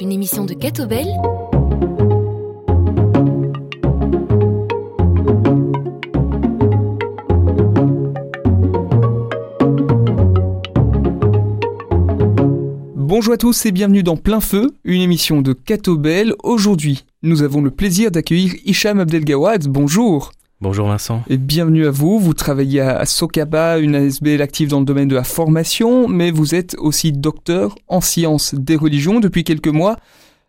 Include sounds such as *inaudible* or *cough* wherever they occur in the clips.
une émission de Catobel. Bonjour à tous et bienvenue dans Plein Feu, une émission de Catobel. Aujourd'hui, nous avons le plaisir d'accueillir Hicham Abdelgawad. Bonjour. Bonjour Vincent. Et bienvenue à vous. Vous travaillez à Sokaba, une ASBL active dans le domaine de la formation, mais vous êtes aussi docteur en sciences des religions depuis quelques mois.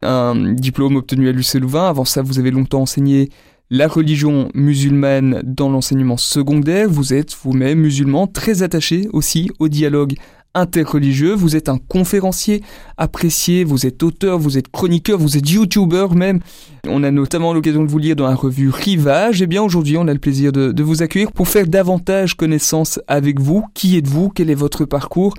Un diplôme obtenu à l'UC Louvain. Avant ça, vous avez longtemps enseigné la religion musulmane dans l'enseignement secondaire. Vous êtes vous-même musulman, très attaché aussi au dialogue interreligieux, vous êtes un conférencier apprécié, vous êtes auteur, vous êtes chroniqueur, vous êtes youtubeur même. On a notamment l'occasion de vous lire dans la revue Rivage. Et eh bien aujourd'hui, on a le plaisir de, vous accueillir pour faire davantage connaissance avec vous. Qui êtes-vous? Quel est votre parcours?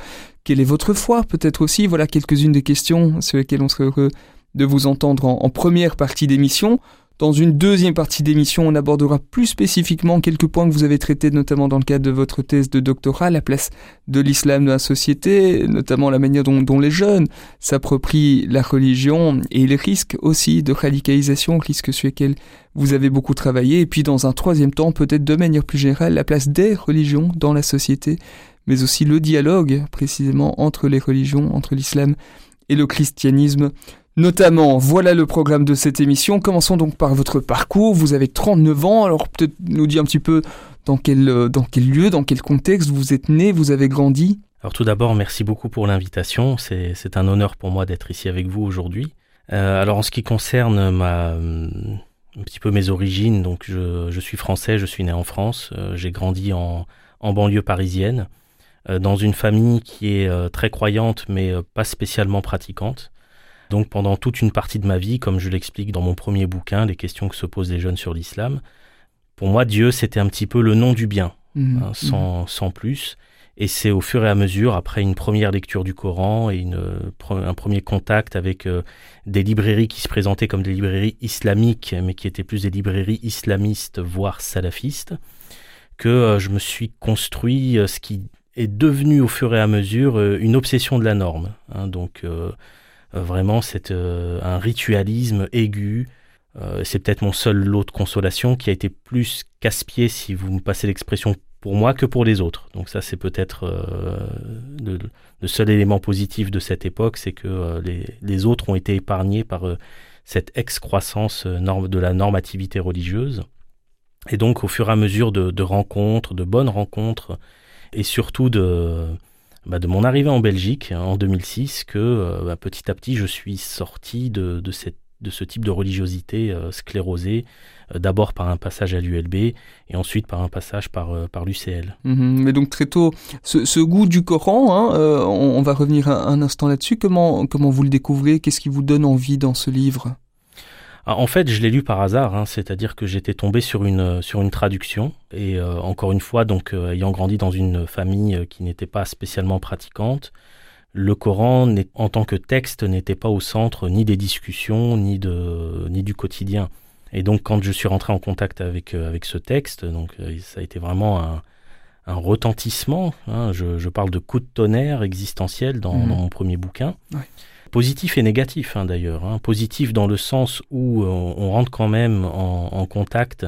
Quelle est votre foi? Peut-être aussi, voilà quelques-unes des questions sur lesquelles on serait heureux de vous entendre en, en première partie d'émission. Dans une deuxième partie d'émission, on abordera plus spécifiquement quelques points que vous avez traités, notamment dans le cadre de votre thèse de doctorat, la place de l'islam dans la société, notamment la manière dont, les jeunes s'approprient la religion et les risques aussi de radicalisation, risques sur lesquels vous avez beaucoup travaillé. Et puis dans un troisième temps, peut-être de manière plus générale, la place des religions dans la société, mais aussi le dialogue précisément entre les religions, entre l'islam et le christianisme notamment. Voilà le programme de cette émission. Commençons donc par votre parcours. Vous avez 39 ans, alors peut-être nous dire un petit peu dans quel, euh, dans quel lieu, dans quel contexte vous êtes né, vous avez grandi. Alors tout d'abord, merci beaucoup pour l'invitation. C'est un honneur pour moi d'être ici avec vous aujourd'hui. Euh, alors en ce qui concerne ma, euh, un petit peu mes origines, donc je, suis français, je suis né en France, j'ai grandi en, banlieue parisienne, dans une famille qui est très croyante mais pas spécialement pratiquante. Donc pendant toute une partie de ma vie, comme je l'explique dans mon premier bouquin, Les questions que se posent les jeunes sur l'islam, pour moi, Dieu, c'était un petit peu le nom du bien, mmh. hein, mmh. sans, plus. Et c'est au fur et à mesure, après une première lecture du Coran et une, un premier contact avec euh, des librairies qui se présentaient comme des librairies islamiques, mais qui étaient plus des librairies islamistes, voire salafistes, que euh, je me suis construit euh, ce qui est devenu au fur et à mesure une obsession de la norme. Hein. donc euh, vraiment, c'est euh, un ritualisme aigu. Euh, c'est peut-être mon seul lot de consolation qui a été plus casse-pied, si vous me passez l'expression, pour moi que pour les autres. Donc ça, c'est peut-être le, seul élément positif de cette époque, c'est que les, autres ont été épargnés par cette excroissance de la normativité religieuse. Et donc, au fur et à mesure de rencontres, de bonnes rencontres, et surtout de, bah, de mon arrivée en Belgique hein, en 2006 que euh, bah, petit à petit je suis sorti de, de, cette, de ce type de religiosité euh, sclérosée, euh, d'abord par un passage à l'ULB et ensuite par un passage par, par l'UCL. Mhm. mais donc très tôt, ce, ce goût du Coran, hein, on, va revenir un, un instant là-dessus, comment, comment vous le découvrez? Qu'est-ce qui vous donne envie dans ce livre? En fait, je l'ai lu par hasard, hein, c'est-à-dire que j'étais tombé sur une, sur une traduction, et euh, encore une fois, donc euh, ayant grandi dans une famille euh, qui n'était pas spécialement pratiquante, le Coran, en tant que texte, n'était pas au centre ni des discussions, ni, de, ni du quotidien. Et donc, quand je suis rentré en contact avec, avec ce texte, donc ça a été vraiment un, un retentissement. Hein, je, je, parle de coup de tonnerre existentiel dans, mmh. dans mon premier bouquin. Ouais positif et négatif hein, d'ailleurs. Hein. Positif dans le sens où euh, on, rentre quand même en, contact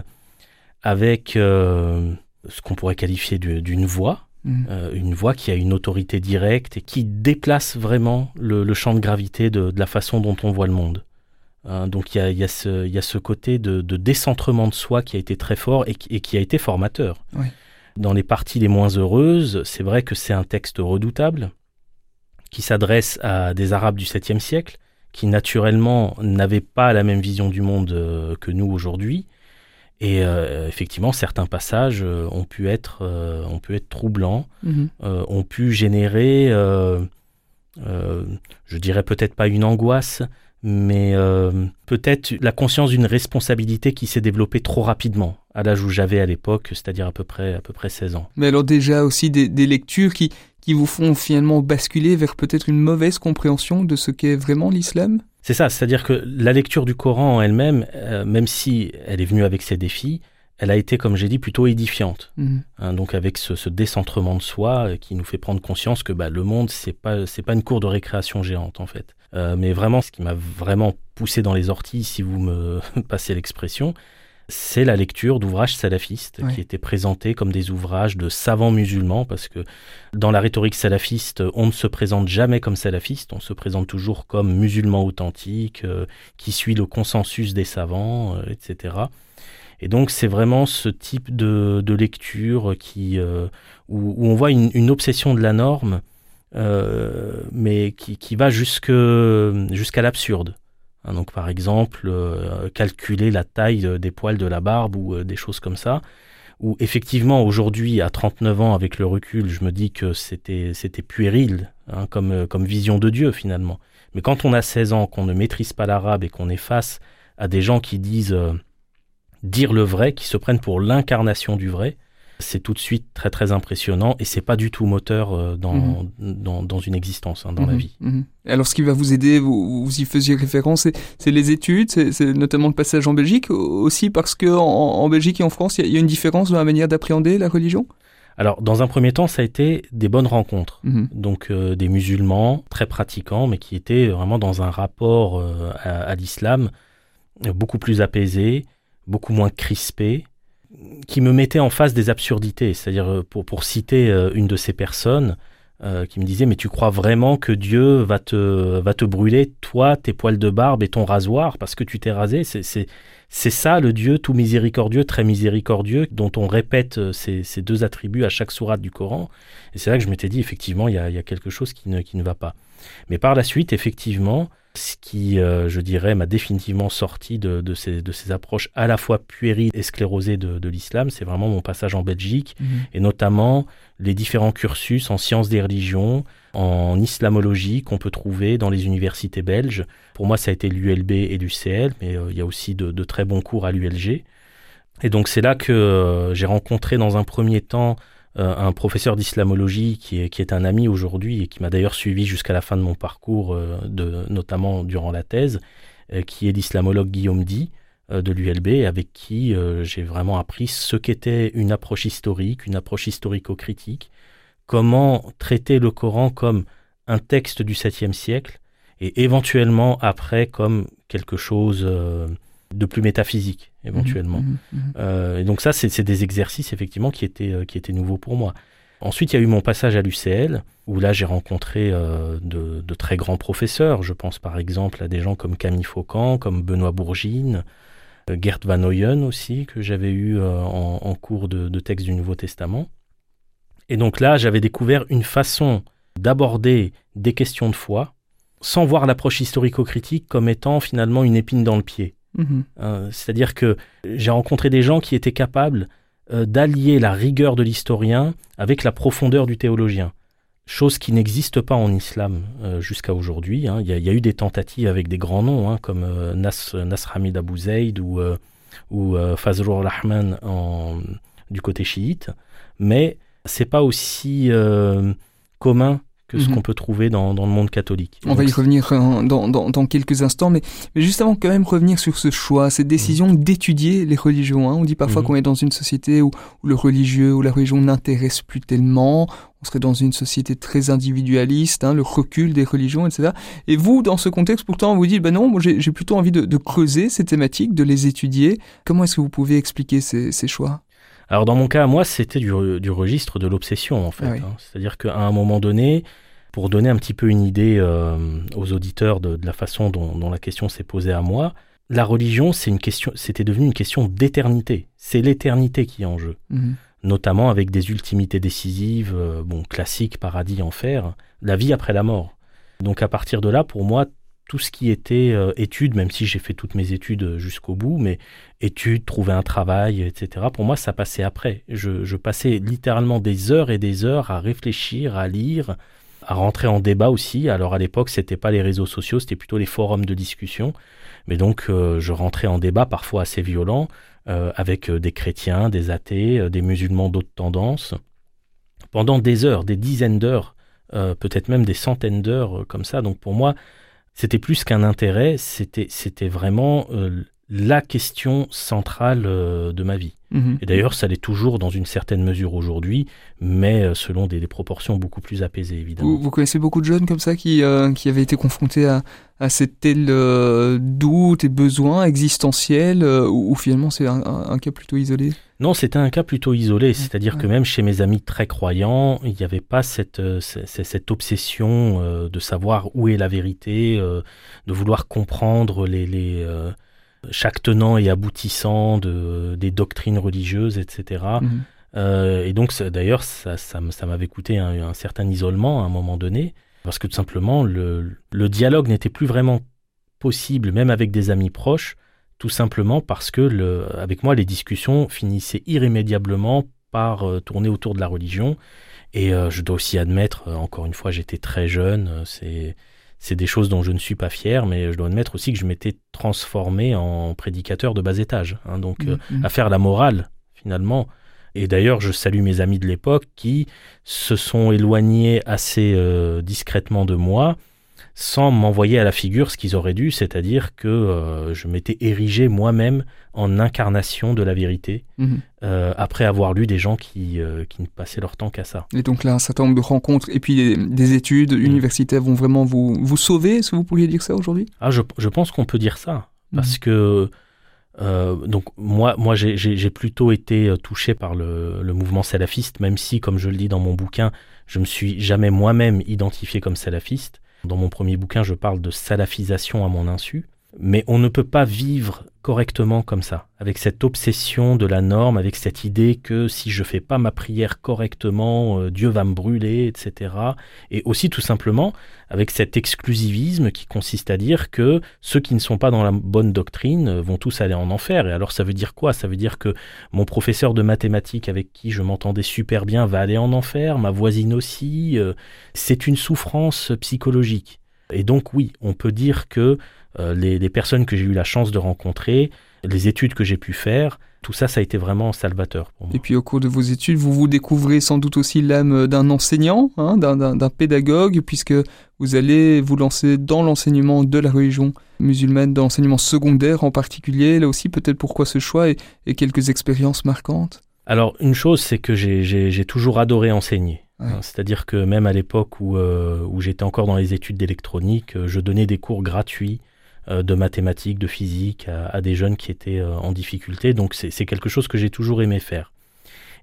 avec euh, ce qu'on pourrait qualifier d'une voix, mmh. euh, une voix qui a une autorité directe et qui déplace vraiment le, champ de gravité de, la façon dont on voit le monde. Hein, donc il y a, y, a y a, ce côté de, décentrement de soi qui a été très fort et, qui a été formateur. Dans les parties les moins heureuses, c'est vrai que c'est un texte redoutable qui s'adresse à des Arabes du 7e siècle, qui naturellement n'avaient pas la même vision du monde euh, que nous aujourd'hui. Et euh, effectivement, certains passages euh, ont, pu être, ont pu être troublants, mhm. ont pu générer, je dirais peut-être pas une angoisse, mais peut-être la conscience d'une responsabilité qui s'est développée trop rapidement à l'âge où j'avais à l'époque, c'est-à-dire à peu près à peu près 16 ans. Mais alors déjà aussi des, des lectures qui, qui vous font finalement basculer vers peut-être une mauvaise compréhension de ce qu'est vraiment l'islam? C'est ça, c'est-à-dire que la lecture du Coran en elle-même, euh, même si elle est venue avec ses défis, elle a été, comme j'ai dit, plutôt édifiante. Mhm. Hein, donc avec ce, décentrement de soi euh, qui nous fait prendre conscience que bah, le monde, c'est pas c'est pas une cour de récréation géante en fait. Mais vraiment, ce qui m'a vraiment poussé dans les orties, si vous me *laughs* passez l'expression, c'est la lecture d'ouvrages salafistes qui étaient présentés comme des ouvrages de savants musulmans, parce que dans la rhétorique salafiste, on ne se présente jamais comme salafiste, on se présente toujours comme musulman authentique, euh, qui suit le consensus des savants, euh, etc. Et donc c'est vraiment ce type de, lecture qui, euh, où, on voit une, obsession de la norme, mais qui, qui va jusqu'à l'absurde. Hein, donc par exemple, euh, calculer la taille euh, des poils de la barbe ou euh, des choses comme ça. Ou effectivement, aujourd'hui, à 39 ans, avec le recul, je me dis que c'était, c'était puéril hein, comme, comme vision de Dieu finalement. Mais quand on a 16 ans, qu'on ne maîtrise pas l'arabe et qu'on est face à des gens qui disent dire le vrai, qui se prennent pour l'incarnation du vrai, c'est tout de suite très très impressionnant et c'est pas du tout moteur euh, dans, mhm. dans, dans, une existence, hein, dans la mhm. vie. Mhm. Alors ce qui va vous aider, vous, vous y faisiez référence, c'est les études, c'est notamment le passage en Belgique, aussi parce que en, Belgique et en France, il y, a une différence dans la manière d'appréhender la religion? Alors, dans un premier temps, ça a été des bonnes rencontres. Donc, euh, des musulmans très pratiquants, mais qui étaient vraiment dans un rapport euh, à, à l'islam beaucoup plus apaisé, beaucoup moins crispé, qui me mettait en face des absurdités. C'est-à-dire, euh, pour, pour citer euh, une de ces personnes, euh, qui me disait mais tu crois vraiment que Dieu va te va te brûler toi tes poils de barbe et ton rasoir parce que tu t'es rasé? C'est ça le Dieu tout miséricordieux très miséricordieux dont on répète ces, ces deux attributs à chaque sourate du Coran. Et c'est là que je m'étais dit effectivement il y a, y a quelque chose qui ne qui ne va pas. Mais par la suite effectivement ce qui, euh, je dirais, m'a définitivement sorti de, ces, de, ces, approches à la fois puériles et sclérosées de, l'islam, c'est vraiment mon passage en Belgique, mhm. et notamment les différents cursus en sciences des religions, en islamologie qu'on peut trouver dans les universités belges. Pour moi, ça a été l'ULB et l'UCL, mais euh, il y a aussi de, très bons cours à l'ULG. Et donc c'est là que euh, j'ai rencontré dans un premier temps euh, un professeur d'islamologie qui est, un ami aujourd'hui et qui m'a d'ailleurs suivi jusqu'à la fin de mon parcours, euh, notamment durant la thèse, euh, qui est l'islamologue Guillaume Di de l'ULB, avec qui j'ai vraiment appris ce qu'était une approche historique, une approche historico-critique, comment traiter le Coran comme un texte du 7e siècle et éventuellement après comme quelque chose de plus métaphysique éventuellement. Mhm, mhm, mhm. Euh, et donc ça, c'est des exercices effectivement qui étaient, euh, qui étaient nouveaux pour moi. Ensuite, il y a eu mon passage à l'UCL, où là j'ai rencontré euh, de, très grands professeurs. Je pense par exemple à des gens comme Camille Faucan, comme Benoît Bourgine, Gert Van Oyen aussi, que j'avais eu en, cours de, de texte du Nouveau Testament. Et donc là, j'avais découvert une façon d'aborder des questions de foi sans voir l'approche historico-critique comme étant finalement une épine dans le pied. Mhm. Euh, c'est-à-dire que j'ai rencontré des gens qui étaient capables euh, d'allier la rigueur de l'historien avec la profondeur du théologien. Chose qui n'existe pas en islam euh, jusqu'à aujourd'hui. Hein. Il y, a eu des tentatives avec des grands noms, hein, comme Nas, Nasr Hamid Abu Zayd ou, ou Fazlur Rahman du côté chiite. Mais c'est pas aussi commun que ce mhm. qu'on peut trouver dans, dans, le monde catholique. On va y revenir euh, dans, dans, dans, quelques instants, mais, mais juste avant quand même revenir sur ce choix, cette décision mhm. d'étudier les religions. Hein. On dit parfois mhm. qu'on est dans une société où, où, le religieux ou la religion n'intéresse plus tellement, on serait dans une société très individualiste, hein, le recul des religions, etc. Et vous, dans ce contexte, pourtant, on vous dit, ben non, moi j'ai plutôt envie de, de, creuser ces thématiques, de les étudier. Comment est-ce que vous pouvez expliquer ces, ces choix? Alors dans mon cas, moi, c'était du, du, registre de l'obsession en fait. Ah hein. C'est-à-dire qu'à un moment donné, pour donner un petit peu une idée euh, aux auditeurs de, la façon dont, la question s'est posée à moi, la religion, c'est une question, c'était devenu une question d'éternité. C'est l'éternité qui est en jeu, mhm. notamment avec des ultimités décisives, euh, bon classiques, paradis, enfer, la vie après la mort. Donc à partir de là, pour moi, tout ce qui était euh, études, même si j'ai fait toutes mes études jusqu'au bout, mais études, trouver un travail, etc., pour moi, ça passait après. Je, passais littéralement des heures et des heures à réfléchir, à lire, à rentrer en débat aussi. Alors à l'époque, c'était pas les réseaux sociaux, c'était plutôt les forums de discussion. Mais donc, euh, je rentrais en débat parfois assez violent euh, avec des chrétiens, des athées, des musulmans d'autres tendances, pendant des heures, des dizaines d'heures, peut-être même des centaines d'heures comme ça. Donc pour moi, c'était plus qu'un intérêt, c'était, vraiment euh, la question centrale euh, de ma vie. Mhm. Et d'ailleurs, ça l'est toujours dans une certaine mesure aujourd'hui, mais euh, selon des, proportions beaucoup plus apaisées, évidemment. Vous, connaissez beaucoup de jeunes comme ça qui, euh, qui avaient été confrontés à, à cette telle euh, doute et besoin existentiel, ou, finalement c'est un, cas plutôt isolé? Non, c'était un cas plutôt isolé, c'est-à-dire que même chez mes amis très croyants, il n'y avait pas cette, cette, obsession de savoir où est la vérité, de vouloir comprendre les... les chaque tenant et aboutissant de, des doctrines religieuses, etc. Mhm. Euh, et donc, d'ailleurs, ça, ça, m'avait coûté un, certain isolement à un moment donné, parce que tout simplement, le, le dialogue n'était plus vraiment possible, même avec des amis proches, tout simplement parce que, le, avec moi, les discussions finissaient irrémédiablement par euh, tourner autour de la religion. Et euh, je dois aussi admettre, encore une fois, j'étais très jeune, c'est c'est des choses dont je ne suis pas fier, mais je dois admettre aussi que je m'étais transformé en prédicateur de bas étage. Hein, donc, mm, euh, mm. à faire la morale, finalement. Et d'ailleurs, je salue mes amis de l'époque qui se sont éloignés assez euh, discrètement de moi sans m'envoyer à la figure ce qu'ils auraient dû, c'est-à-dire que euh, je m'étais érigé moi-même en incarnation de la vérité, mhm. euh, après avoir lu des gens qui, euh, qui ne passaient leur temps qu'à ça. Et donc là, un certain nombre de rencontres et puis des, études mhm. universitaires vont vraiment vous, vous sauver, est-ce que vous pourriez dire ça aujourd'hui? Ah, je, je, pense qu'on peut dire ça, parce mhm. que donc moi, moi j'ai plutôt été touché par le, le, mouvement salafiste, même si, comme je le dis dans mon bouquin, je me suis jamais moi-même identifié comme salafiste. Dans mon premier bouquin, je parle de salafisation à mon insu. Mais on ne peut pas vivre correctement comme ça, avec cette obsession de la norme, avec cette idée que si je fais pas ma prière correctement, euh, Dieu va me brûler, etc. Et aussi tout simplement avec cet exclusivisme qui consiste à dire que ceux qui ne sont pas dans la bonne doctrine vont tous aller en enfer. Et alors ça veut dire quoi? Ça veut dire que mon professeur de mathématiques avec qui je m'entendais super bien va aller en enfer, ma voisine aussi. Euh, c'est une souffrance psychologique. Et donc oui, on peut dire que euh, les, personnes que j'ai eu la chance de rencontrer, les études que j'ai pu faire, tout ça, ça a été vraiment salvateur pour moi. Et puis au cours de vos études, vous vous découvrez sans doute aussi l'âme d'un enseignant, hein, d'un pédagogue, puisque vous allez vous lancer dans l'enseignement de la religion musulmane, dans l'enseignement secondaire en particulier. Là aussi, peut-être pourquoi ce choix et, quelques expériences marquantes? Alors, une chose, c'est que j'ai toujours adoré enseigner. Hein, c'est-à-dire que même à l'époque où, euh, où j'étais encore dans les études d'électronique, euh, je donnais des cours gratuits de mathématiques, de physique à, des jeunes qui étaient euh, en difficulté. Donc c'est quelque chose que j'ai toujours aimé faire.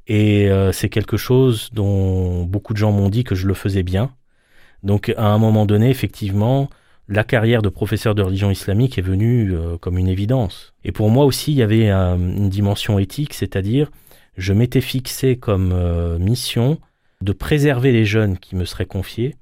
Et euh, c'est quelque chose dont beaucoup de gens m'ont dit que je le faisais bien. Donc à un moment donné, effectivement, la carrière de professeur de religion islamique est venue comme une évidence. Et pour moi aussi, il y avait une dimension éthique, c'est-à-dire je m'étais fixé comme mission de préserver les jeunes qui me seraient confiés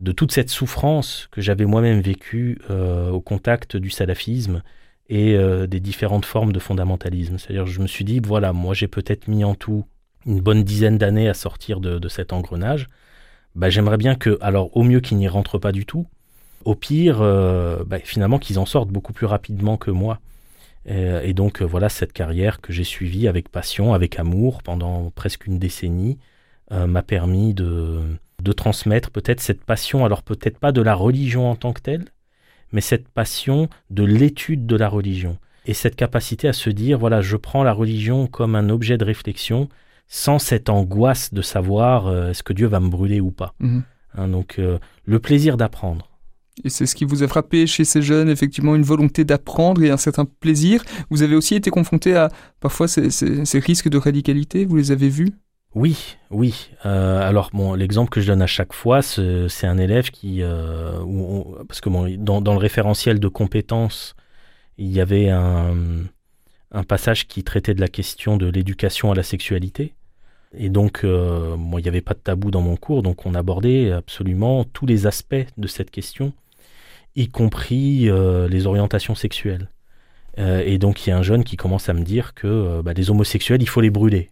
de toute cette souffrance que j'avais moi-même vécue euh, au contact du salafisme et euh, des différentes formes de fondamentalisme. C'est-à-dire, je me suis dit, voilà, moi j'ai peut-être mis en tout une bonne dizaine d'années à sortir de, cet engrenage. Bah, J'aimerais bien que, alors au mieux qu'ils n'y rentrent pas du tout, au pire, euh, bah, finalement qu'ils en sortent beaucoup plus rapidement que moi. Et, donc voilà cette carrière que j'ai suivie avec passion, avec amour pendant presque une décennie, m'a permis de, de transmettre peut-être cette passion, alors peut-être pas de la religion en tant que telle, mais cette passion de l'étude de la religion. Et cette capacité à se dire, voilà, je prends la religion comme un objet de réflexion, sans cette angoisse de savoir euh, est-ce que Dieu va me brûler ou pas. Mhm. Hein, donc euh, le plaisir d'apprendre. Et c'est ce qui vous a frappé chez ces jeunes, effectivement, une volonté d'apprendre et un certain plaisir. Vous avez aussi été confronté à parfois ces risques de radicalité, vous les avez vus? Oui, oui. Euh, alors bon, l'exemple que je donne à chaque fois, c'est un élève qui, euh, parce que bon, dans, le référentiel de compétences, il y avait un, passage qui traitait de la question de l'éducation à la sexualité. Et donc, euh, il n'y avait pas de tabou dans mon cours, donc on abordait absolument tous les aspects de cette question, y compris les orientations sexuelles. et donc, il y a un jeune qui commence à me dire que bah, les homosexuels, il faut les brûler.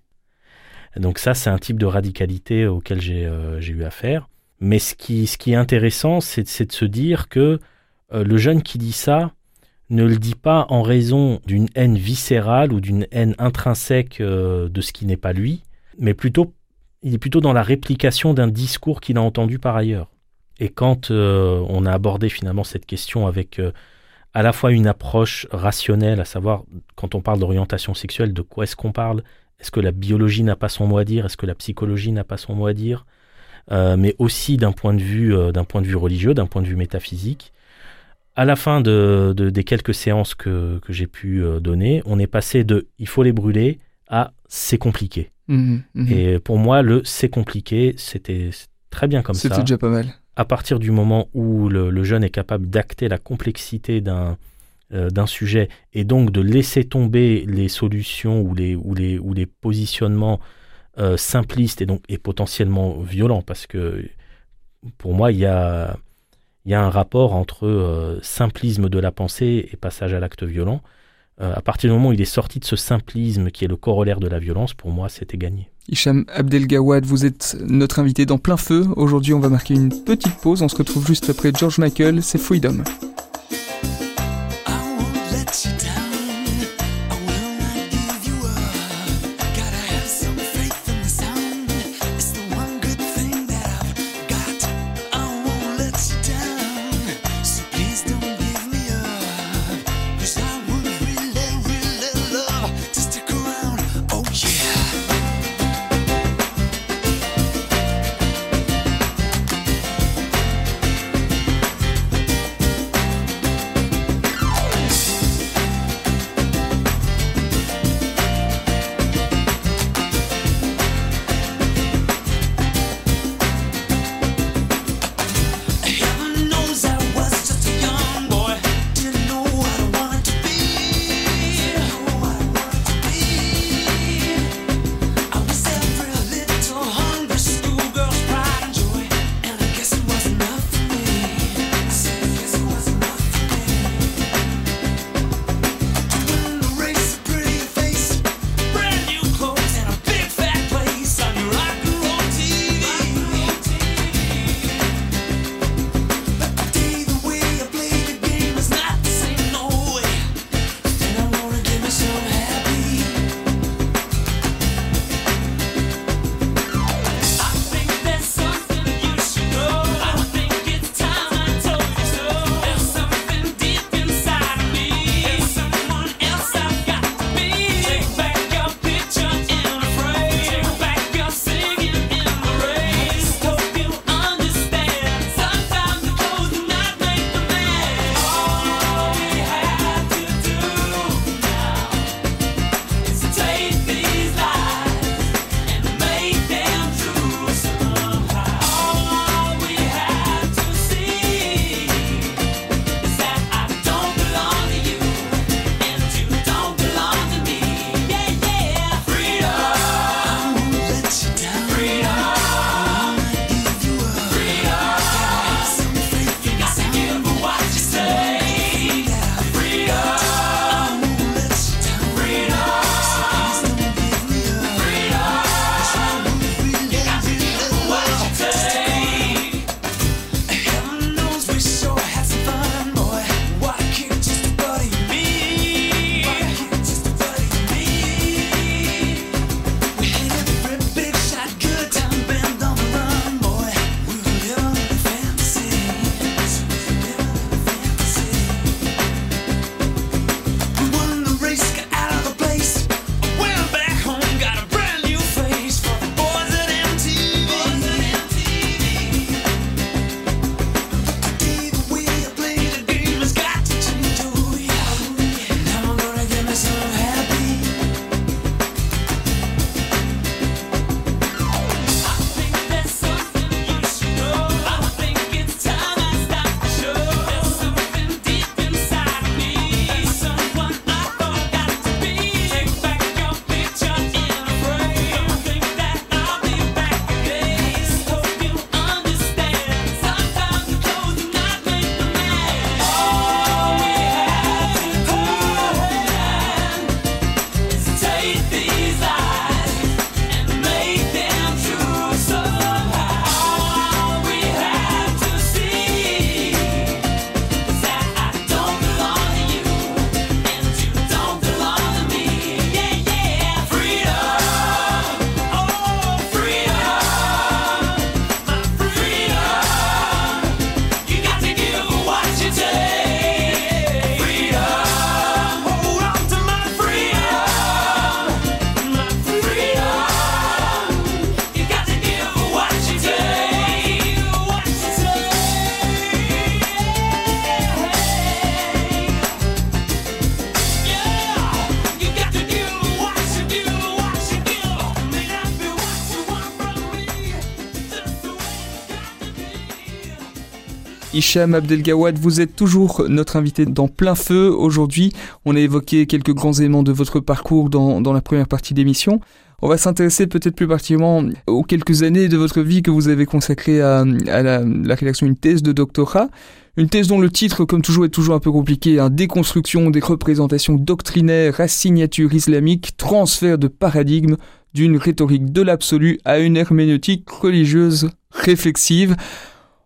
Donc ça, c'est un type de radicalité auquel j'ai euh, eu affaire. Mais ce qui, est intéressant, c'est de se dire que euh, le jeune qui dit ça ne le dit pas en raison d'une haine viscérale ou d'une haine intrinsèque euh, de ce qui n'est pas lui, mais plutôt, il est plutôt dans la réplication d'un discours qu'il a entendu par ailleurs. Et quand on a abordé finalement cette question avec, à la fois une approche rationnelle, à savoir quand on parle d'orientation sexuelle, de quoi est-ce qu'on parle Est-ce que la biologie n'a pas son mot à dire? Est-ce que la psychologie n'a pas son mot à dire? Euh, Mais aussi d'un point de vue, euh, d'un point de vue religieux, d'un point de vue métaphysique. À la fin de, des quelques séances que, que j'ai pu euh, donner, on est passé de il faut les brûler à c'est compliqué. Mhm, mhm. Et pour moi, le c'est compliqué, c'était très bien comme ça. C'était déjà pas mal. À partir du moment où le, le jeune est capable d'acter la complexité d'un euh, d'un sujet et donc de laisser tomber les solutions ou les, ou les, ou les positionnements euh, simplistes et donc et potentiellement violents, parce que pour moi, il y a, y a un rapport entre euh, simplisme de la pensée et passage à l'acte violent. À partir du moment où il est sorti de ce simplisme qui est le corollaire de la violence, pour moi, c'était gagné. Hicham Abdelgawad, vous êtes notre invité dans plein feu. Aujourd'hui, on va marquer une petite pause. On se retrouve juste après George Michael, c'est Freedom. Hicham Abdelgawad, vous êtes toujours notre invité dans plein feu aujourd'hui. On a évoqué quelques grands éléments de votre parcours dans, dans la première partie d'émission. On va s'intéresser peut-être plus particulièrement aux quelques années de votre vie que vous avez consacrées à, à la, rédaction d'une thèse de doctorat. Une thèse dont le titre, comme toujours, est toujours un peu compliqué. Hein, Déconstruction des représentations doctrinaires, assignature islamique, transfert de paradigme d'une rhétorique de l'absolu à une herméneutique religieuse réflexive.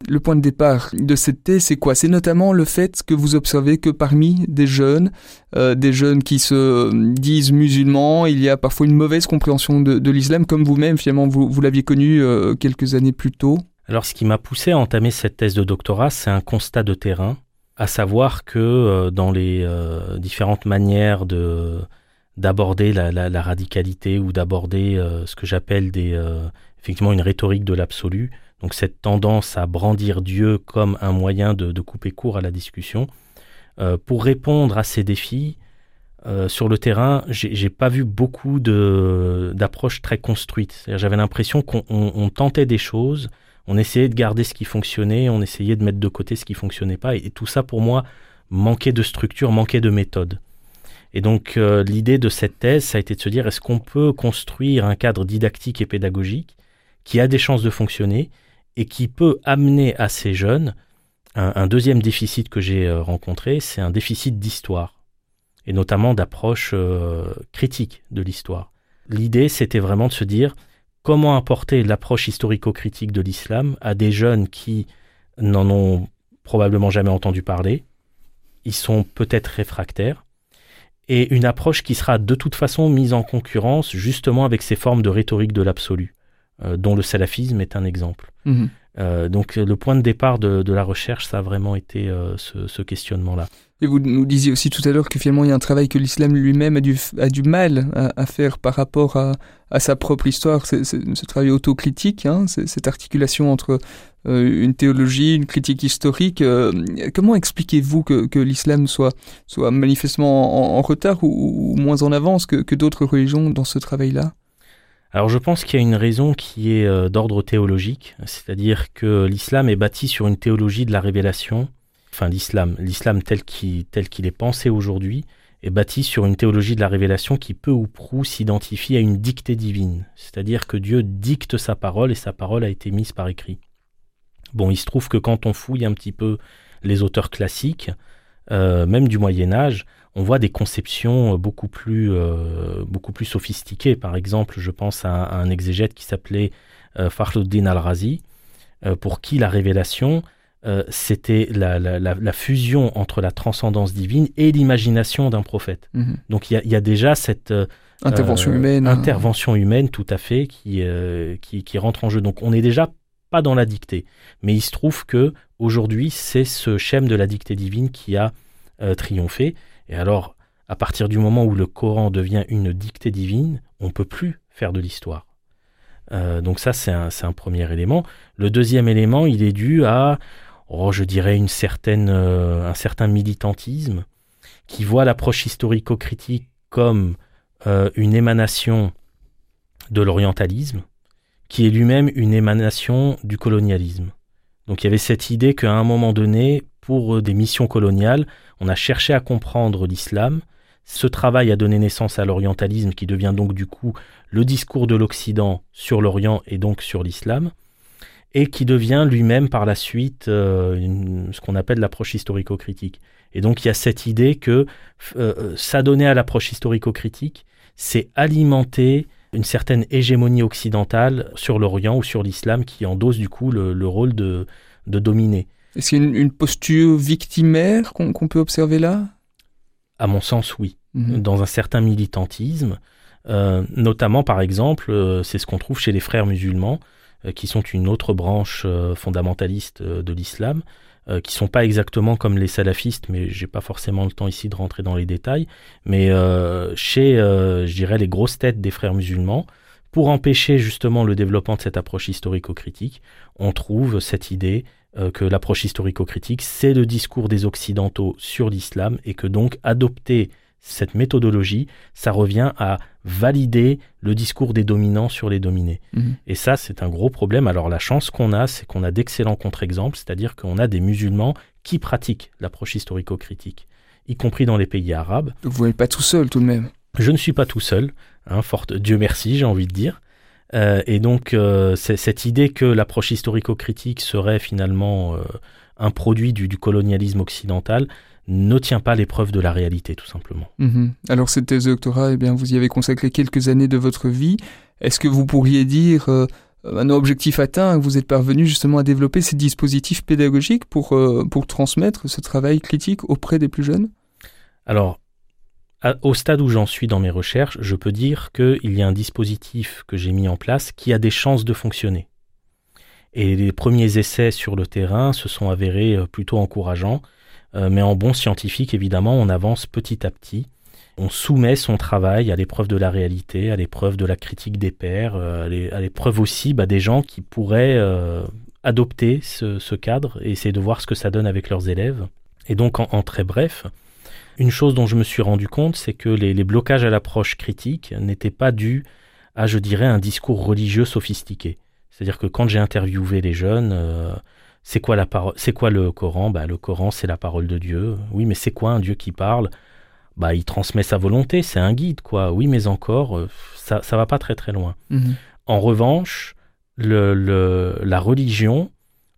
Le point de départ de cette thèse, c'est quoi? C'est notamment le fait que vous observez que parmi des jeunes, euh, des jeunes qui se disent musulmans, il y a parfois une mauvaise compréhension de, l'islam, comme vous-même, finalement, vous, l'aviez connu euh, quelques années plus tôt. Alors ce qui m'a poussé à entamer cette thèse de doctorat, c'est un constat de terrain, à savoir que euh, dans les euh, différentes manières de d'aborder la, radicalité ou d'aborder euh, ce que j'appelle effectivement une rhétorique de l'absolu, donc cette tendance à brandir Dieu comme un moyen de, couper court à la discussion. Euh, pour répondre à ces défis, euh, sur le terrain, j'ai pas vu beaucoup d'approches très construites. J'avais l'impression qu'on on, on tentait des choses, on essayait de garder ce qui fonctionnait, on essayait de mettre de côté ce qui fonctionnait pas, et, et tout ça pour moi manquait de structure, manquait de méthode. Et donc euh, l'idée de cette thèse, ça a été de se dire est-ce qu'on peut construire un cadre didactique et pédagogique qui a des chances de fonctionner et qui peut amener à ces jeunes un, deuxième déficit que j'ai euh, rencontré, c'est un déficit d'histoire et notamment d'approche euh, critique de l'histoire. L'idée, c'était vraiment de se dire comment apporter l'approche historico-critique de l'islam à des jeunes qui n'en ont probablement jamais entendu parler, ils sont peut-être réfractaires, et une approche qui sera de toute façon mise en concurrence justement avec ces formes de rhétorique de l'absolu, dont le salafisme est un exemple. Mhm. Euh, donc le point de départ de, de, la recherche, ça a vraiment été euh, ce, ce questionnement-là. Et vous nous disiez aussi tout à l'heure que finalement il y a un travail que l'islam lui-même a du, a du mal à, à, faire par rapport à, à sa propre histoire, ce travail autocritique, hein, cette articulation entre euh, une théologie, une critique historique. Euh, comment expliquez-vous que, que l'islam soit, soit manifestement en, en retard ou, ou, moins en avance que, que d'autres religions dans ce travail-là? Alors je pense qu'il y a une raison qui est euh, d'ordre théologique, c'est-à-dire que l'islam est bâti sur une théologie de la révélation, enfin l'islam, l'islam tel qu'il est pensé aujourd'hui est bâti sur une théologie de la révélation qui peu ou prou s'identifie à une dictée divine, c'est-à-dire que Dieu dicte sa parole et sa parole a été mise par écrit. Bon, il se trouve que quand on fouille un petit peu les auteurs classiques, euh, même du Moyen Âge, on voit des conceptions beaucoup plus, euh, beaucoup plus sophistiquées. Par exemple, je pense à, à un exégète qui s'appelait euh, Fakhruddin al-Razi, euh, pour qui la révélation, euh, c'était la, la, la, la, fusion entre la transcendance divine et l'imagination d'un prophète. -hmm. Donc il y, y a, déjà cette euh, intervention humaine, intervention humaine tout à fait qui, qui, qui rentre en jeu. Donc on est déjà pas dans la dictée, mais il se trouve que aujourd'hui c'est ce schème de la dictée divine qui a triomphé. Et alors, à partir du moment où le Coran devient une dictée divine, on ne peut plus faire de l'histoire. Euh, donc ça, c'est un, premier élément. Le deuxième élément, il est dû à, oh, je dirais, une certaine, euh, un certain militantisme qui voit l'approche historico-critique comme euh, une émanation de l'orientalisme, qui est lui-même une émanation du colonialisme. Donc il y avait cette idée qu'à un moment donné, pour des missions coloniales, on a cherché à comprendre l'islam. Ce travail a donné naissance à l'orientalisme qui devient donc du coup le discours de l'Occident sur l'Orient et donc sur l'islam, et qui devient lui-même par la suite euh, ce qu'on appelle l'approche historico-critique. Et donc il y a cette idée que euh, s'adonner à l'approche historico-critique, c'est alimenter une certaine hégémonie occidentale sur l'Orient ou sur l'islam qui endosse du coup le, le rôle de dominer. Est-ce qu'il y a une, une posture victimaire qu'on qu peut observer là? À mon sens, oui. Mmh. Dans un certain militantisme, euh, notamment par exemple, euh, c'est ce qu'on trouve chez les frères musulmans, euh, qui sont une autre branche fondamentaliste de l'islam, qui sont pas exactement comme les salafistes, mais j'ai pas forcément le temps ici de rentrer dans les détails. Mais chez, je dirais, les grosses têtes des frères musulmans, pour empêcher justement le développement de cette approche historico-critique, on trouve cette idée euh, que l'approche historico-critique, c'est le discours des Occidentaux sur l'islam et que donc adopter cette méthodologie, ça revient à valider le discours des dominants sur les dominés. Mhm. Et ça, c'est un gros problème. Alors la chance qu'on a, c'est qu'on a d'excellents contre-exemples, c'est-à-dire qu'on a des musulmans qui pratiquent l'approche historico-critique, y compris dans les pays arabes. Donc vous n'êtes pas tout seul tout de même. Je ne suis pas tout seul, hein, forte, Dieu merci, j'ai envie de dire. Euh, et donc, euh, cette idée que l'approche historico-critique serait finalement euh, un produit du, du colonialisme occidental ne tient pas l'épreuve de la réalité, tout simplement. Mhm. Alors cette thèse de doctorat, eh bien, vous y avez consacré quelques années de votre vie. Est-ce que vous pourriez dire, maintenant objectif atteint, vous êtes parvenu justement à développer ces dispositifs pédagogiques pour, euh, pour transmettre ce travail critique auprès des plus jeunes? Alors, au stade où j'en suis dans mes recherches, je peux dire qu'il y a un dispositif que j'ai mis en place qui a des chances de fonctionner. Et les premiers essais sur le terrain se sont avérés euh, plutôt encourageants, Euh, mais en bon scientifique, évidemment, on avance petit à petit. On soumet son travail à l'épreuve de la réalité, à l'épreuve de la critique des pairs, euh, à l'é- à l'épreuve aussi bah, des gens qui pourraient adopter ce, cadre et essayer de voir ce que ça donne avec leurs élèves. Et donc, en très bref, une chose dont je me suis rendu compte, c'est que les, les blocages à l'approche critique n'étaient pas dus à, je dirais, un discours religieux sophistiqué. C'est-à-dire que quand j'ai interviewé les jeunes, euh, c'est quoi la parole, c'est quoi le Coran? Bah, le Coran, c'est la parole de Dieu. Oui, mais c'est quoi un Dieu qui parle? Bah, il transmet sa volonté, c'est un guide, quoi. Oui, mais encore, euh, ça, ça va pas très très loin. Mhm. En revanche, le- le- la religion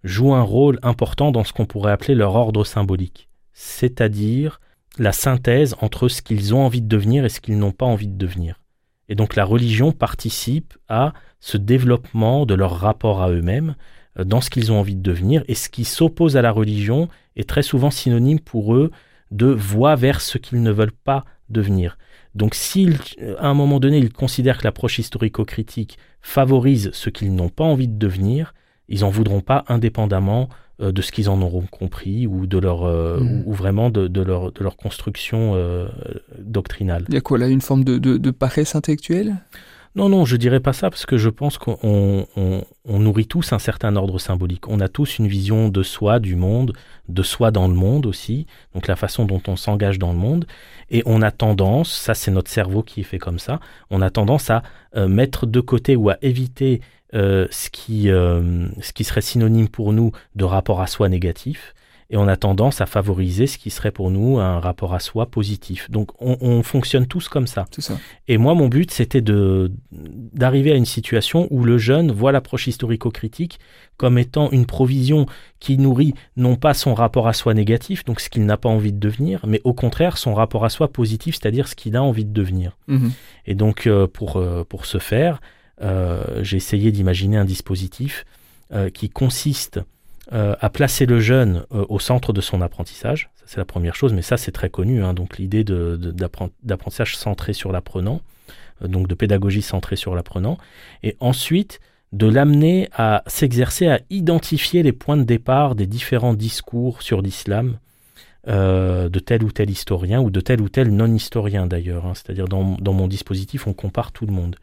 joue un rôle important dans ce qu'on pourrait appeler leur ordre symbolique, c'est-à-dire la synthèse entre ce qu'ils ont envie de devenir et ce qu'ils n'ont pas envie de devenir. Et donc la religion participe à ce développement de leur rapport à eux-mêmes, euh, dans ce qu'ils ont envie de devenir, et ce qui s'oppose à la religion est très souvent synonyme pour eux de voie vers ce qu'ils ne veulent pas devenir. Donc s'ils, à un moment donné, ils considèrent que l'approche historico-critique favorise ce qu'ils n'ont pas envie de devenir, ils n'en voudront pas indépendamment de ce qu'ils en auront compris ou de leur euh, Mhm. ou, ou vraiment de, de leur, de leur construction euh, doctrinale. Il y a quoi là Une forme de, de, de paresse intellectuelle? Non, non, je dirais pas ça parce que je pense qu'on on, on nourrit tous un certain ordre symbolique. On a tous une vision de soi, du monde, de soi dans le monde aussi, donc la façon dont on s'engage dans le monde. Et on a tendance, ça c'est notre cerveau qui est fait comme ça, on a tendance à euh, mettre de côté ou à éviter euh, ce, qui, euh, ce qui serait synonyme pour nous de rapport à soi négatif. Et on a tendance à favoriser ce qui serait pour nous un rapport à soi positif. Donc on, on fonctionne tous comme ça. Et moi, mon but, c'était de d'arriver à une situation où le jeune voit l'approche historico-critique comme étant une provision qui nourrit non pas son rapport à soi négatif, donc ce qu'il n'a pas envie de devenir, mais au contraire son rapport à soi positif, c'est-à-dire ce qu'il a envie de devenir. Mhm. Et donc, euh, pour, euh, pour ce faire, j'ai essayé d'imaginer un dispositif euh, qui consiste euh, à placer le jeune euh, au centre de son apprentissage. Ça, c'est la première chose, mais ça, c'est très connu. hein. donc, l'idée d'apprentissage centré sur l'apprenant, euh, donc de pédagogie centrée sur l'apprenant. Et ensuite, de l'amener à s'exercer à identifier les points de départ des différents discours sur l'islam euh, de tel ou tel historien ou de tel ou tel non-historien d'ailleurs. hein. C'est-à-dire dans, dans mon dispositif, on compare tout le monde.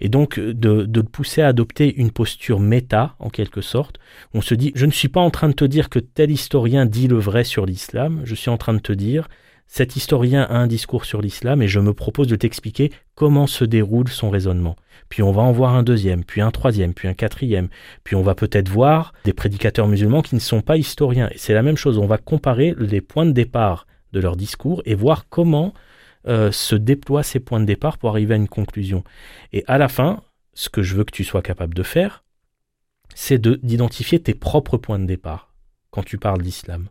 Et donc de, de pousser à adopter une posture méta, en quelque sorte. On se dit, je ne suis pas en train de te dire que tel historien dit le vrai sur l'islam, je suis en train de te dire, cet historien a un discours sur l'islam et je me propose de t'expliquer comment se déroule son raisonnement. Puis on va en voir un deuxième, puis un troisième, puis un quatrième, puis on va peut-être voir des prédicateurs musulmans qui ne sont pas historiens. Et c'est la même chose, on va comparer les points de départ de leur discours et voir comment euh, se déploient ces points de départ pour arriver à une conclusion. Et à la fin, ce que je veux que tu sois capable de faire, c'est de- d'identifier tes propres points de départ quand tu parles d'islam.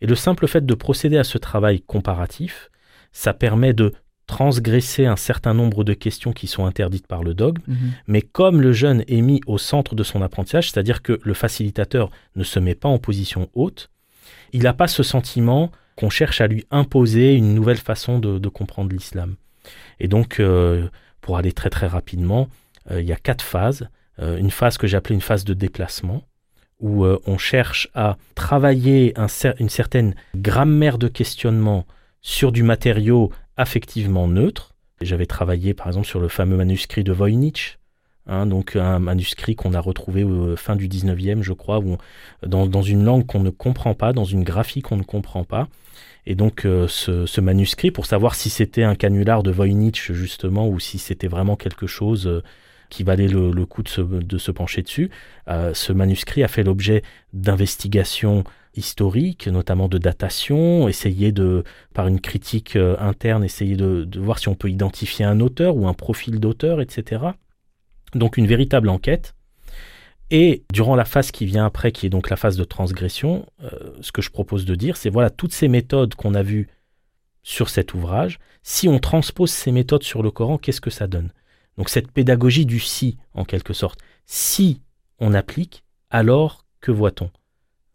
Et le simple fait de procéder à ce travail comparatif, ça permet de transgresser un certain nombre de questions qui sont interdites par le dogme, Mhm. mais comme le jeune est mis au centre de son apprentissage, c'est-à-dire que le facilitateur ne se met pas en position haute, il n'a pas ce sentiment qu'on cherche à lui imposer une nouvelle façon de, de comprendre l'islam. Et donc, euh, pour aller très très rapidement, euh, il y a quatre phases. Euh, une phase que j'appelais une phase de déplacement, où euh, on cherche à travailler une certaine grammaire de questionnement sur du matériau affectivement neutre. J'avais travaillé par exemple sur le fameux manuscrit de Voynich, hein, donc un manuscrit qu'on a retrouvé au fin du 19e, je crois, dans, une langue qu'on ne comprend pas, dans une graphie qu'on ne comprend pas. Et donc euh, ce, ce manuscrit, pour savoir si c'était un canular de Voynich justement, ou si c'était vraiment quelque chose euh, qui valait le, coup de se, pencher dessus, euh, ce manuscrit a fait l'objet d'investigations historiques, notamment de datation, essayer de, par une critique euh, interne, essayer de, de voir si on peut identifier un auteur ou un profil d'auteur, etc. Donc une véritable enquête. Et durant la phase qui vient après, qui est donc la phase de transgression, euh, ce que je propose de dire, c'est voilà, toutes ces méthodes qu'on a vues sur cet ouvrage, si on transpose ces méthodes sur le Coran, qu'est-ce que ça donne? Donc cette pédagogie du si, en quelque sorte. Si on applique, alors que voit-on?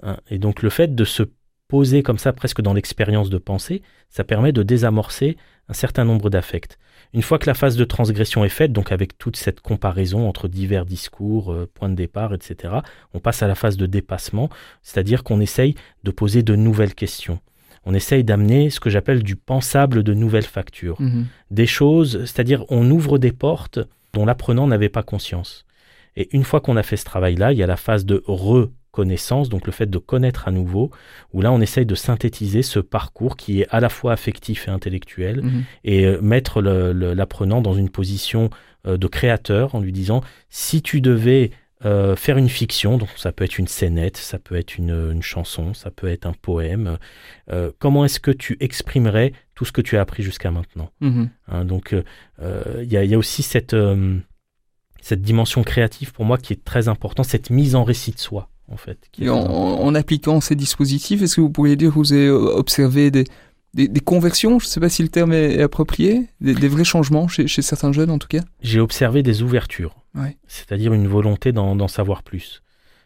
Hein, Et donc le fait de se poser comme ça, presque dans l'expérience de pensée, ça permet de désamorcer un certain nombre d'affects. Une fois que la phase de transgression est faite, donc avec toute cette comparaison entre divers discours, euh, points de départ, etc., on passe à la phase de dépassement, c'est-à-dire qu'on essaye de poser de nouvelles questions. On essaye d'amener ce que j'appelle du pensable de nouvelles factures. Mhm. Des choses, c'est-à-dire on ouvre des portes dont l'apprenant n'avait pas conscience. Et une fois qu'on a fait ce travail-là, il y a la phase de reconnaissance, donc le fait de connaître à nouveau, où là on essaye de synthétiser ce parcours qui est à la fois affectif et intellectuel, Mhm. et euh, mettre l'apprenant dans une position euh, de créateur en lui disant si tu devais euh, faire une fiction, donc ça peut être une scénette, ça peut être une, une chanson, ça peut être un poème, euh, comment est-ce que tu exprimerais tout ce que tu as appris jusqu'à maintenant Mhm. Hein, Donc euh, il y, a- il y a aussi cette, cette dimension créative pour moi qui est très importante, cette mise en récit de soi en fait. qui est Et en, en appliquant ces dispositifs, est-ce que vous pourriez dire que vous avez observé des, des, des conversions Je ne sais pas si le terme est, approprié, des, des vrais changements chez, chez certains jeunes en tout cas. j'ai observé des ouvertures, Ouais. c'est-à-dire une volonté d'en d'en savoir plus.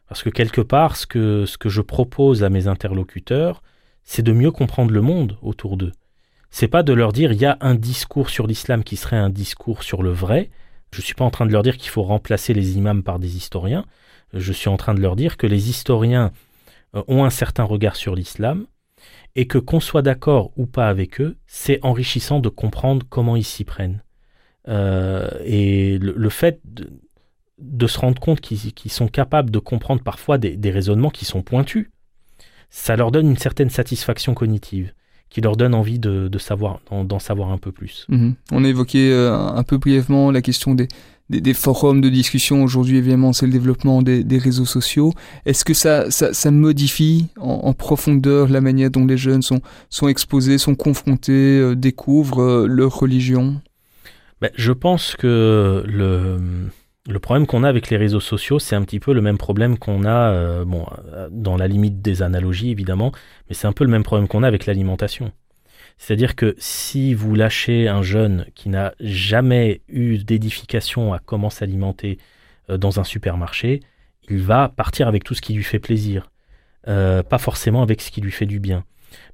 Parce que quelque part, ce que, ce que je propose à mes interlocuteurs, c'est de mieux comprendre le monde autour d'eux. C'est pas de leur dire il y a un discours sur l'islam qui serait un discours sur le vrai. Je suis pas en train de leur dire qu'il faut remplacer les imams par des historiens. Je suis en train de leur dire que les historiens euh, ont un certain regard sur l'islam et que qu'on soit d'accord ou pas avec eux, c'est enrichissant de comprendre comment ils s'y prennent. Euh, et le, fait de, se rendre compte qu'ils sont capables de comprendre parfois des, raisonnements qui sont pointus, ça leur donne une certaine satisfaction cognitive, qui leur donne envie de, savoir, d'en savoir un peu plus. Mhm. On a évoqué euh, un peu brièvement la question des, des, forums de discussion. Aujourd'hui, évidemment, c'est le développement des, réseaux sociaux. Est-ce que ça, ça, modifie en, profondeur la manière dont les jeunes sont, sont exposés, sont confrontés, euh, découvrent euh, leur religion? Ben, je pense que le, le problème qu'on a avec les réseaux sociaux, c'est un petit peu le même problème qu'on a, euh, bon, dans la limite des analogies évidemment, mais c'est un peu le même problème qu'on a avec l'alimentation. C'est-à-dire que si vous lâchez un jeune qui n'a jamais eu d'édification à comment s'alimenter euh, dans un supermarché, il va partir avec tout ce qui lui fait plaisir, euh, pas forcément avec ce qui lui fait du bien.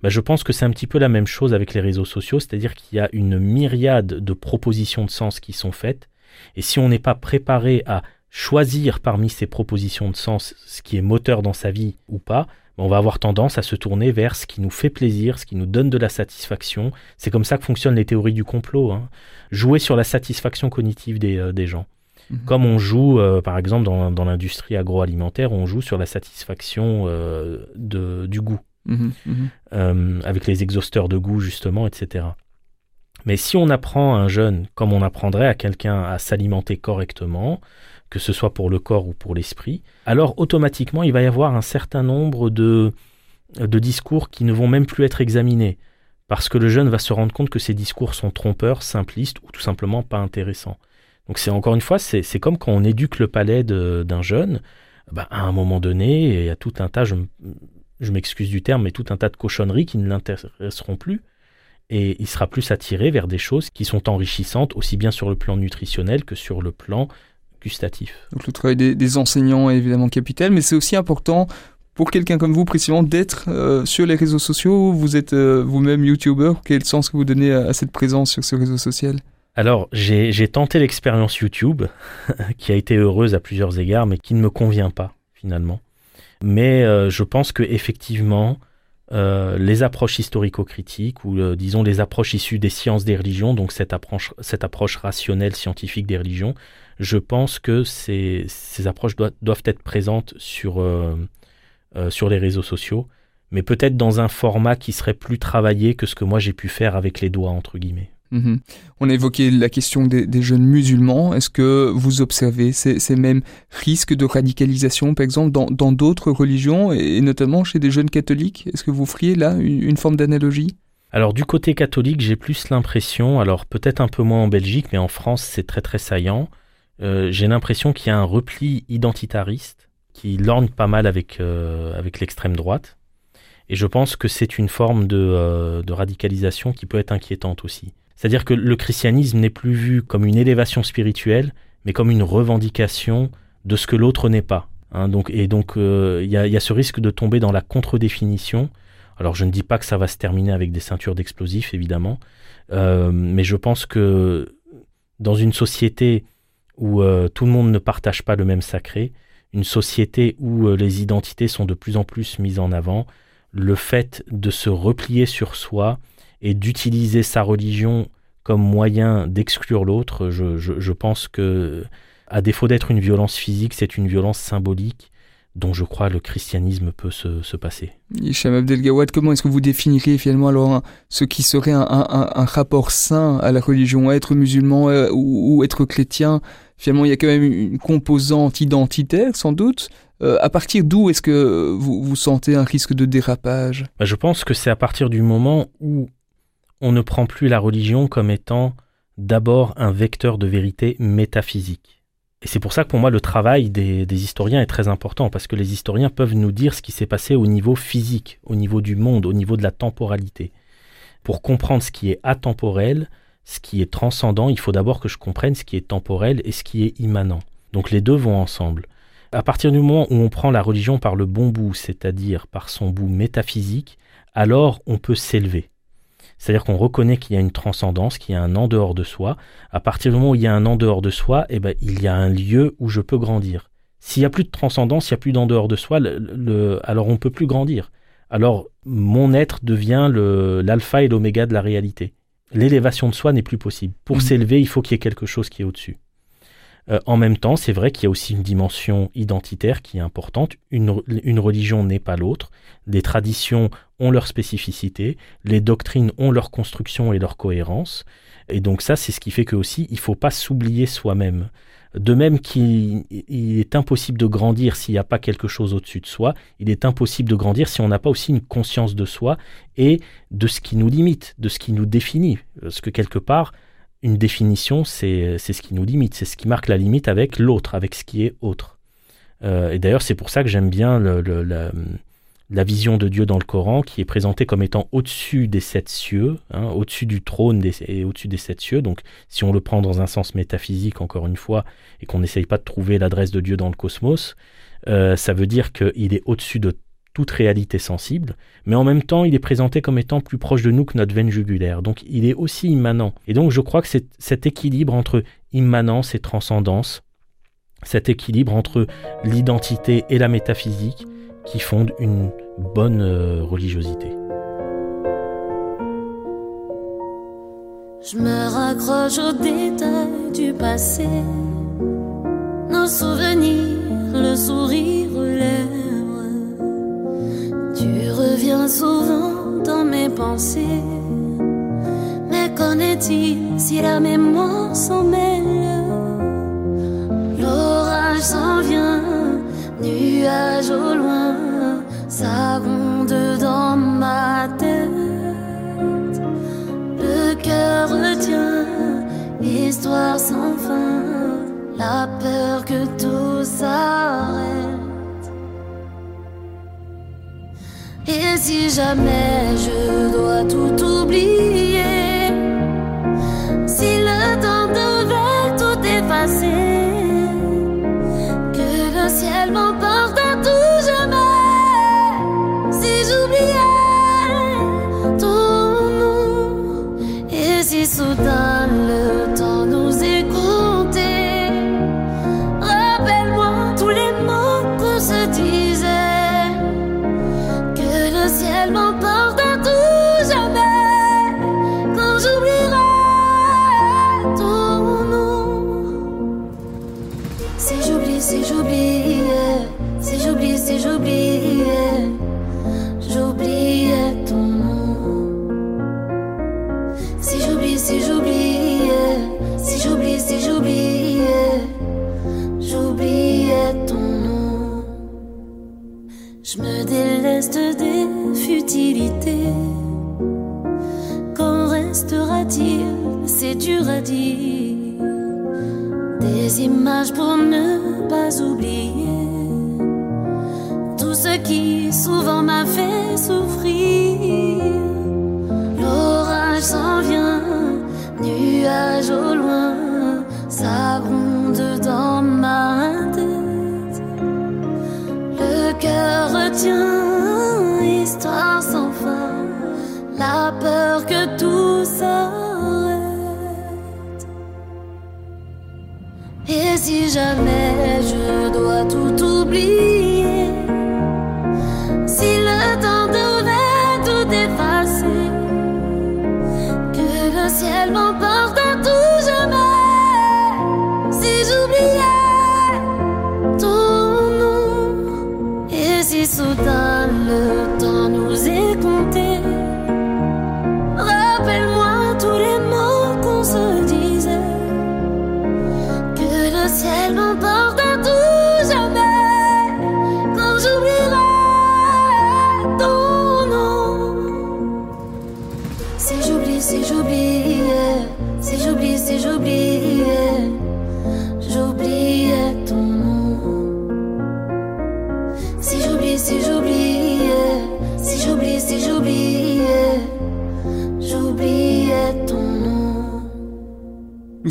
Ben, je pense que c'est un petit peu la même chose avec les réseaux sociaux, c'est-à-dire qu'il y a une myriade de propositions de sens qui sont faites, et si on n'est pas préparé à choisir parmi ces propositions de sens ce qui est moteur dans sa vie ou pas, on va avoir tendance à se tourner vers ce qui nous fait plaisir, ce qui nous donne de la satisfaction. C'est comme ça que fonctionnent les théories du complot. hein. Jouer sur la satisfaction cognitive des, euh, des gens. Mhm. Comme on joue, euh, par exemple, dans, dans l'industrie agroalimentaire, on joue sur la satisfaction euh, de, du goût Mhm, mhm. avec les exhausteurs de goût justement, etc. Mais si on apprend à un jeune, comme on apprendrait à quelqu'un à s'alimenter correctement, que ce soit pour le corps ou pour l'esprit, alors automatiquement il va y avoir un certain nombre de, discours qui ne vont même plus être examinés, parce que le jeune va se rendre compte que ces discours sont trompeurs, simplistes ou tout simplement pas intéressants. Donc c'est encore une fois, c'est comme quand on éduque le palais d'un jeune, ben, à un moment donné, il y a tout un tas, je m'excuse du terme, mais tout un tas de cochonneries qui ne l'intéresseront plus. Et il sera plus attiré vers des choses qui sont enrichissantes, aussi bien sur le plan nutritionnel que sur le plan gustatif. Donc le travail des, des enseignants est évidemment capital, mais c'est aussi important pour quelqu'un comme vous précisément d'être euh, sur les réseaux sociaux. Vous êtes euh, vous-même youtubeur. Quel sens que vous donnez à, à cette présence sur ce réseau social? Alors, j'ai tenté l'expérience YouTube, *laughs* qui a été heureuse à plusieurs égards, mais qui ne me convient pas, finalement. Mais euh, je pense que effectivement, les approches historico-critiques ou disons les approches issues des sciences des religions, donc cette approche, cette approche rationnelle scientifique des religions, je pense que ces, ces approches doivent, doivent être présentes sur, euh, euh, sur les réseaux sociaux, mais peut-être dans un format qui serait plus travaillé que ce que moi j'ai pu faire avec les doigts, entre guillemets. Mhm. On a évoqué la question des, des jeunes musulmans. Est-ce que vous observez ces, ces mêmes risques de radicalisation, par exemple, dans dans d'autres religions, et notamment chez des jeunes catholiques? Est-ce que vous feriez là une, une forme d'analogie? Alors du côté catholique, j'ai plus l'impression, alors peut-être un peu moins en Belgique, mais en France c'est très très saillant, euh, j'ai l'impression qu'il y a un repli identitariste qui lorgne pas mal avec, euh, avec l'extrême droite. Et je pense que c'est une forme de, euh, de radicalisation qui peut être inquiétante aussi. C'est-à-dire que le christianisme n'est plus vu comme une élévation spirituelle, mais comme une revendication de ce que l'autre n'est pas. hein. donc, et donc, il y, y a ce risque de tomber dans la contre-définition. Alors, je ne dis pas que ça va se terminer avec des ceintures d'explosifs, évidemment, mais je pense que dans une société où euh, tout le monde ne partage pas le même sacré, une société où euh, les identités sont de plus en plus mises en avant, le fait de se replier sur soi et d'utiliser sa religion comme moyen d'exclure l'autre, je, pense que, à défaut d'être une violence physique, c'est une violence symbolique dont je crois le christianisme peut se, se passer. Hicham Abdelgawad, comment est-ce que vous définiriez finalement alors un- ce qui serait un, un- un- un rapport sain à la religion? Être musulman euh, ou, ou être chrétien, finalement il y a quand même une composante identitaire sans doute. Euh, à partir d'où est-ce que vous, vous sentez un risque de dérapage? Bah, je pense que c'est à partir du moment où on ne prend plus la religion comme étant d'abord un vecteur de vérité métaphysique. Et c'est pour ça que pour moi le travail des, des historiens est très important, parce que les historiens peuvent nous dire ce qui s'est passé au niveau physique, au niveau du monde, au niveau de la temporalité. Pour comprendre ce qui est atemporel, ce qui est transcendant, il faut d'abord que je comprenne ce qui est temporel et ce qui est immanent. Donc les deux vont ensemble. À partir du moment où on prend la religion par le bon bout, c'est-à-dire par son bout métaphysique, alors on peut s'élever. C'est-à-dire qu'on reconnaît qu'il y a une transcendance, qu'il y a un en dehors de soi. À partir du moment où il y a un en dehors de soi, eh ben, il y a un lieu où je peux grandir. S'il n'y a plus de transcendance, il n'y a plus d'en dehors de soi, le- le- alors on ne peut plus grandir. Alors mon être devient l'alpha et l'oméga de la réalité. L'élévation de soi n'est plus possible. Pour Mhm. s'élever, il faut qu'il y ait quelque chose qui est au-dessus. Euh, en même temps, c'est vrai qu'il y a aussi une dimension identitaire qui est importante. Une, religion n'est pas l'autre. Les traditions ont leur spécificité, les doctrines ont leur construction et leur cohérence. Et donc ça, c'est ce qui fait que aussi, il faut pas s'oublier soi-même. De même qu'il il est impossible de grandir s'il n'y a pas quelque chose au-dessus de soi, il est impossible de grandir si on n'a pas aussi une conscience de soi et de ce qui nous limite, de ce qui nous définit. Parce que quelque part, une définition, c'est ce qui nous limite, c'est ce qui marque la limite avec l'autre, avec ce qui est autre. Euh, et d'ailleurs, c'est pour ça que j'aime bien la, vision de Dieu dans le Coran, qui est présentée comme étant au-dessus des sept cieux, hein, au-dessus du trône et au-dessus des sept cieux. Donc, si on le prend dans un sens métaphysique, encore une fois, et qu'on n'essaye pas de trouver l'adresse de Dieu dans le cosmos, euh, ça veut dire qu'il est au-dessus de toute réalité sensible, mais en même temps, il est présenté comme étant plus proche de nous que notre veine jugulaire. Donc, il est aussi immanent. Et donc, je crois que c'est cet équilibre entre immanence et transcendance, cet équilibre entre l'identité et la métaphysique qui fonde une bonne euh, religiosité. Tu reviens souvent dans mes pensées, mais qu'en est-il si la mémoire s'en mêle? L'orage s'en vient, nuage au loin, ça gronde dans ma tête. Le cœur retient l'histoire sans fin, la peur que tout s'arrête. Et si jamais je dois tout oublier, si le temps devait tout effacer,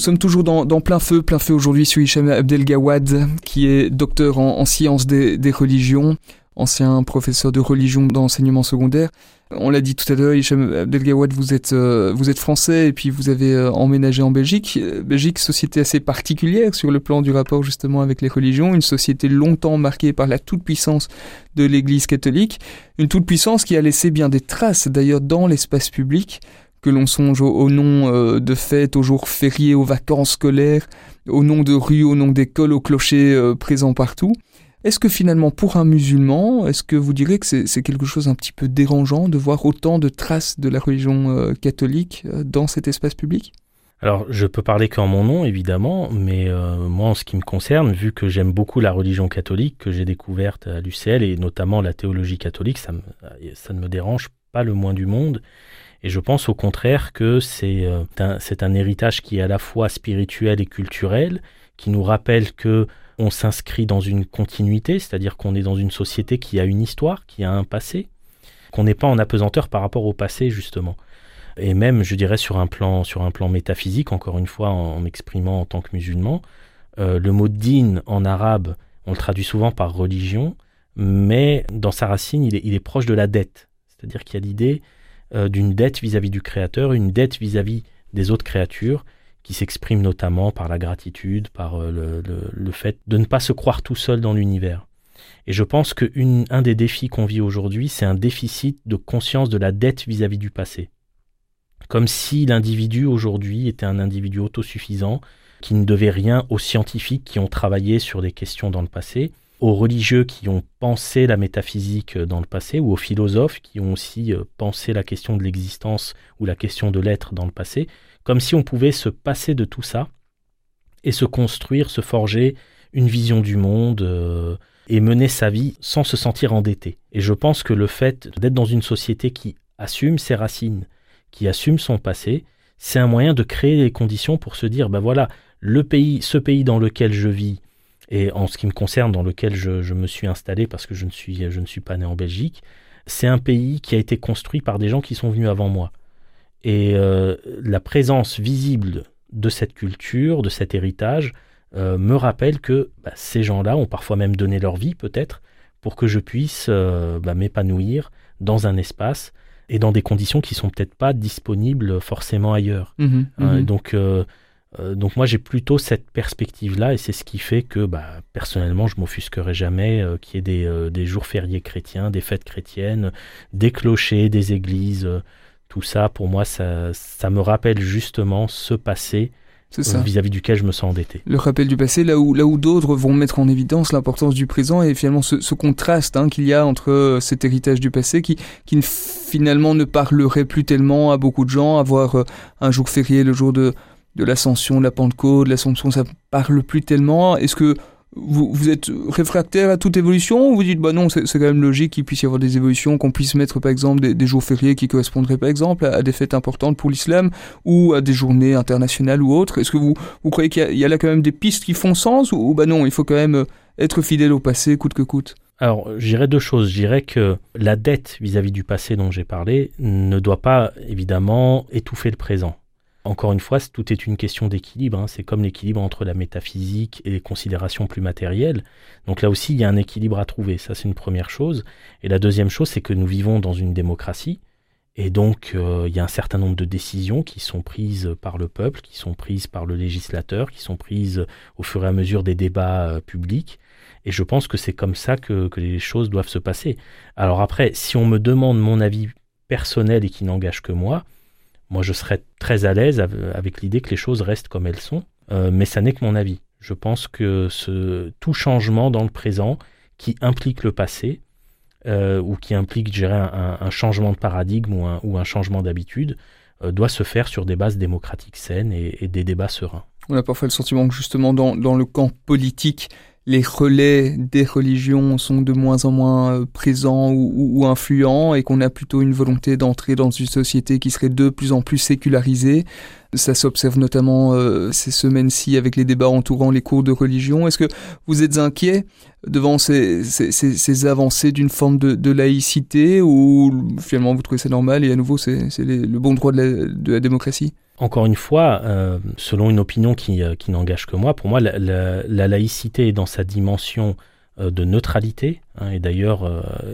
sommes toujours dans, plein feu, plein feu aujourd'hui sur Hicham Abdelgawad, qui est docteur en, en sciences des, religions, ancien professeur de religion d'enseignement secondaire. On l'a dit tout à l'heure, Hicham Abdelgawad, vous êtes, euh, vous êtes français et puis vous avez euh, emménagé en Belgique. Euh, Belgique, société assez particulière sur le plan du rapport justement avec les religions, une société longtemps marquée par la toute-puissance de l'Église catholique, une toute-puissance qui a laissé bien des traces d'ailleurs dans l'espace public que l'on songe au, nom euh, de fêtes, aux jours fériés, aux vacances scolaires, au nom de rues, au nom d'écoles, aux clochers euh, présents partout. Est-ce que finalement, pour un musulman, est-ce que vous direz que c'est quelque chose un petit peu dérangeant de voir autant de traces de la religion euh, catholique dans cet espace public? Alors, je peux parler qu'en mon nom, évidemment, mais moi, en ce qui me concerne, vu que j'aime beaucoup la religion catholique, que j'ai découverte à l'UCL, et notamment la théologie catholique, ça ne me dérange pas le moins du monde. Et je pense au contraire que c'est euh, un, c'est un héritage qui est à la fois spirituel et culturel, qui nous rappelle que on s'inscrit dans une continuité, c'est-à-dire qu'on est dans une société qui a une histoire, qui a un passé, qu'on n'est pas en apesanteur par rapport au passé, justement et même, je dirais, sur un plan, sur un plan métaphysique, encore une fois, en, en m'exprimant en tant que musulman, euh, le mot din en arabe, on le traduit souvent par religion, mais dans sa racine, il est, il est proche de la dette. C'est-à-dire qu'il y a l'idée euh, d'une dette vis-à-vis du Créateur, une dette vis-à-vis des autres créatures, qui s'exprime notamment par la gratitude, par euh, le, fait de ne pas se croire tout seul dans l'univers. Et je pense qu'un des défis qu'on vit aujourd'hui, c'est un déficit de conscience de la dette vis-à-vis du passé comme si l'individu aujourd'hui était un individu autosuffisant, qui ne devait rien aux scientifiques qui ont travaillé sur des questions dans le passé, aux religieux qui ont pensé la métaphysique dans le passé, ou aux philosophes qui ont aussi euh, pensé la question de l'existence ou la question de l'être dans le passé, comme si on pouvait se passer de tout ça et se construire, se forger une vision du monde euh, et mener sa vie sans se sentir endetté. Et je pense que le fait d'être dans une société qui assume ses racines, qui assume son passé, c'est un moyen de créer les conditions pour se dire, ben voilà, le pays, ce pays dans lequel je vis, et en ce qui me concerne, dans lequel je, je me suis installé, parce que je ne suis, je ne suis pas né en Belgique, c'est un pays qui a été construit par des gens qui sont venus avant moi. Et euh, la présence visible de cette culture, de cet héritage, euh, me rappelle que bah, ces gens-là ont parfois même donné leur vie, peut-être, pour que je puisse euh, bah, m'épanouir dans un espace et dans des conditions qui sont peut-être pas disponibles forcément ailleurs. Mhm, mhm. donc, euh, donc moi j'ai plutôt cette perspective-là et c'est ce qui fait que bah, personnellement je m'offusquerai jamais euh, qu'il y ait des, euh, des jours fériés chrétiens, des fêtes chrétiennes, des clochers, des églises. tout ça pour moi ça, ça me rappelle justement ce passé vis-à-vis duquel je me sens endetté. Le rappel du passé, là où, là où d'autres vont mettre en évidence l'importance du présent et finalement ce, ce contraste hein, qu'il y a entre cet héritage du passé qui, finalement ne parlerait plus tellement à beaucoup de gens. Avoir un jour férié, le jour de, de l'ascension, de la Pentecôte, de l'Assomption, ça parle plus tellement. Est-ce que vous, êtes réfractaire à toute évolution ou vous dites bah non c'est quand même logique qu'il puisse y avoir des évolutions, qu'on puisse mettre par exemple des, jours fériés qui correspondraient par exemple à, des fêtes importantes pour l'islam ou à des journées internationales ou autres? Est-ce que vous, vous croyez qu'il y, a- là quand même des pistes qui font sens ou, ou bah non il faut quand même euh, être fidèle au passé coûte que coûte? Alors, je dirais deux choses. Je dirais que la dette vis-à-vis du passé dont j'ai parlé ne doit pas, évidemment, étouffer le présent. Encore une fois, tout est une question d'équilibre. hein. C'est comme l'équilibre entre la métaphysique et les considérations plus matérielles. Donc là aussi, il y a un équilibre à trouver. Ça, c'est une première chose. Et la deuxième chose, c'est que nous vivons dans une démocratie. Et donc, euh, il y a un certain nombre de décisions qui sont prises par le peuple, qui sont prises par le législateur, qui sont prises au fur et à mesure des débats euh, publics. Et je pense que c'est comme ça que les choses doivent se passer. Alors après, si on me demande mon avis personnel et qui n'engage que moi, moi je serais très à l'aise av- avec l'idée que les choses restent comme elles sont, Euh, mais ça n'est que mon avis. Je pense que tout changement dans le présent qui implique le passé, euh, ou qui implique, dirais, un, un- changement de paradigme ou un, changement d'habitude, euh, doit se faire sur des bases démocratiques saines et, des débats sereins. On a parfois le sentiment que justement dans le camp politique, les relais des religions sont de moins en moins euh, présents ou, influents et qu'on a plutôt une volonté d'entrer dans une société qui serait de plus en plus sécularisée. Ça s'observe notamment euh, ces semaines-ci avec les débats entourant les cours de religion. Est-ce que vous êtes inquiet devant ces, avancées d'une forme de, laïcité ou finalement vous trouvez ça normal et à nouveau c'est le bon droit de la démocratie? Encore une fois, euh, selon une opinion qui, euh, qui n'engage que moi, pour moi, la, la- la laïcité est dans sa dimension euh, de neutralité. hein, et d'ailleurs,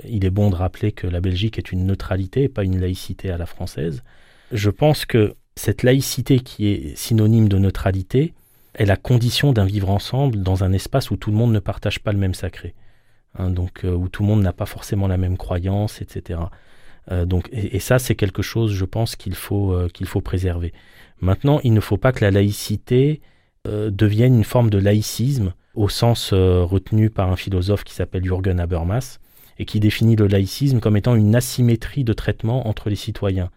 il est bon de rappeler que la Belgique est une neutralité et pas une laïcité à la française. Je pense que cette laïcité qui est synonyme de neutralité est la condition d'un vivre ensemble dans un espace où tout le monde ne partage pas le même sacré. Hein, donc, où tout le monde n'a pas forcément la même croyance, etc. Euh, donc, et, ça, c'est quelque chose, je pense, qu'il faut, euh, qu'il faut préserver. Maintenant, il ne faut pas que la laïcité euh, devienne une forme de laïcisme au sens retenu par un philosophe qui s'appelle Jürgen Habermas et qui définit le laïcisme comme étant une asymétrie de traitement entre les citoyens,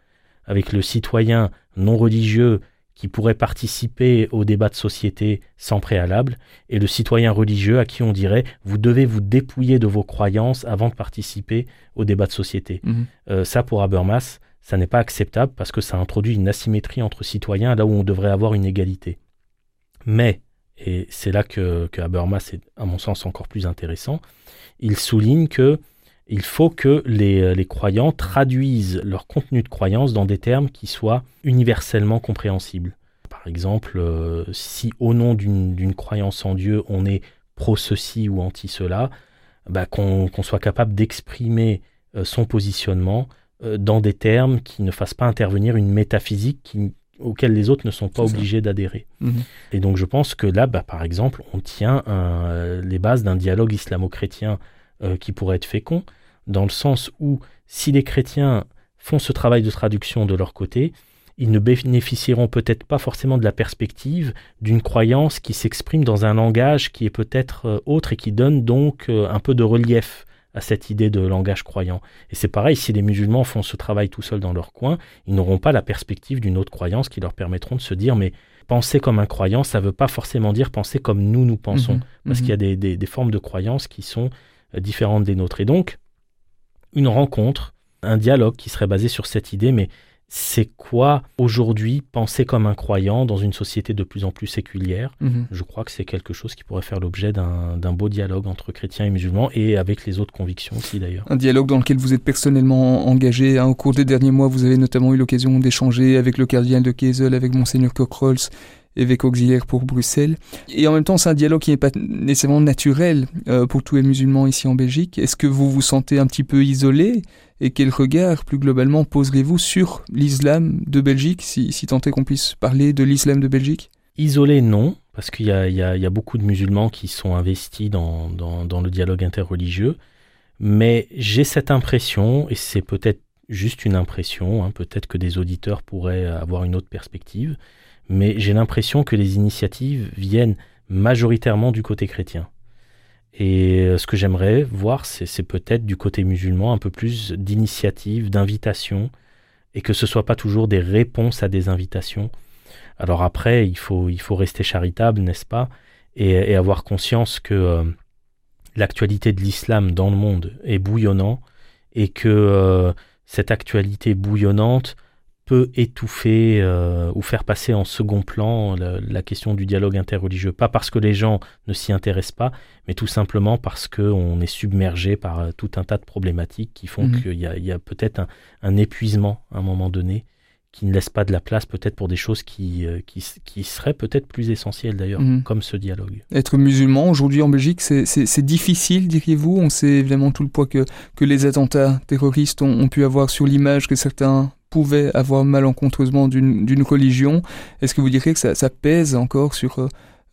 avec le citoyen non religieux qui pourrait participer au débat de société sans préalable, et le citoyen religieux à qui on dirait vous devez vous dépouiller de vos croyances avant de participer au débat de société. Mhm. Euh, ça, pour Habermas, ça n'est pas acceptable parce que ça introduit une asymétrie entre citoyens là où on devrait avoir une égalité. Mais, et c'est là que, que Habermas est, à mon sens, encore plus intéressant, il souligne que il faut que les, euh, les croyants traduisent leur contenu de croyance dans des termes qui soient universellement compréhensibles. Par exemple, euh, si au nom d'une croyance en Dieu, on est pro ceci ou anti cela, bah, qu'on soit capable d'exprimer euh, son positionnement euh, dans des termes qui ne fassent pas intervenir une métaphysique qui, auquel les autres ne sont pas obligés d'adhérer. Mhm. Et donc je pense que là, bah, par exemple, on tient un, les bases d'un dialogue islamo-chrétien euh, qui pourrait être fécond, dans le sens où si les chrétiens font ce travail de traduction de leur côté, ils ne bénéficieront peut-être pas forcément de la perspective d'une croyance qui s'exprime dans un langage qui est peut-être euh, autre et qui donne donc euh, un peu de relief à cette idée de langage croyant. Et c'est pareil, si les musulmans font ce travail tout seuls dans leur coin, ils n'auront pas la perspective d'une autre croyance qui leur permettront de se dire mais penser comme un croyant, ça ne veut pas forcément dire penser comme nous nous pensons, Mhm. parce qu'il y a des, des- des formes de croyances qui sont différentes des nôtres. Et donc, une rencontre, un dialogue qui serait basé sur cette idée, mais c'est quoi aujourd'hui penser comme un croyant dans une société de plus en plus séculière? Mhm. Je crois que c'est quelque chose qui pourrait faire l'objet d'un beau dialogue entre chrétiens et musulmans et avec les autres convictions aussi d'ailleurs. Un dialogue dans lequel vous êtes personnellement engagé. hein. Au cours des derniers mois, vous avez notamment eu l'occasion d'échanger avec le cardinal de Kessel, avec Monseigneur Cockrolls, évêque auxiliaire pour Bruxelles. Et en même temps, c'est un dialogue qui n'est pas nécessairement naturel euh, pour tous les musulmans ici en Belgique. Est-ce que vous vous sentez un petit peu isolé? Et quel regard, plus globalement, poserez-vous sur l'islam de Belgique, si, si tant est qu'on puisse parler de l'islam de Belgique? Isolé, non, parce qu'il y y y a beaucoup de musulmans qui sont investis dans, dans- dans le dialogue interreligieux, mais j'ai cette impression, et c'est peut-être juste une impression, hein, peut-être que des auditeurs pourraient avoir une autre perspective, mais j'ai l'impression que les initiatives viennent majoritairement du côté chrétien. Et euh, ce que j'aimerais voir, c'est peut-être du côté musulman un peu plus d'initiatives, d'invitations, et que ce soit pas toujours des réponses à des invitations. Alors après, il faut, il faut rester charitable, n'est-ce pas et, et avoir conscience que euh, l'actualité de l'islam dans le monde est bouillonnant et que euh, cette actualité bouillonnante peut étouffer euh, ou faire passer en second plan la, la question du dialogue interreligieux. Pas parce que les gens ne s'y intéressent pas, mais tout simplement parce qu'on est submergé par euh, tout un tas de problématiques qui font Mhm. qu'il y a, peut-être un, un épuisement à un moment donné qui ne laisse pas de la place peut-être pour des choses qui, euh, qui, seraient peut-être plus essentielles d'ailleurs, Mhm. comme ce dialogue. Être musulman aujourd'hui en Belgique, c'est- difficile, diriez-vous? On sait évidemment tout le poids que, que les attentats terroristes ont, ont pu avoir sur l'image que certains pouvaient avoir malencontreusement d'une religion. Est-ce que vous diriez que ça, pèse encore sur, euh,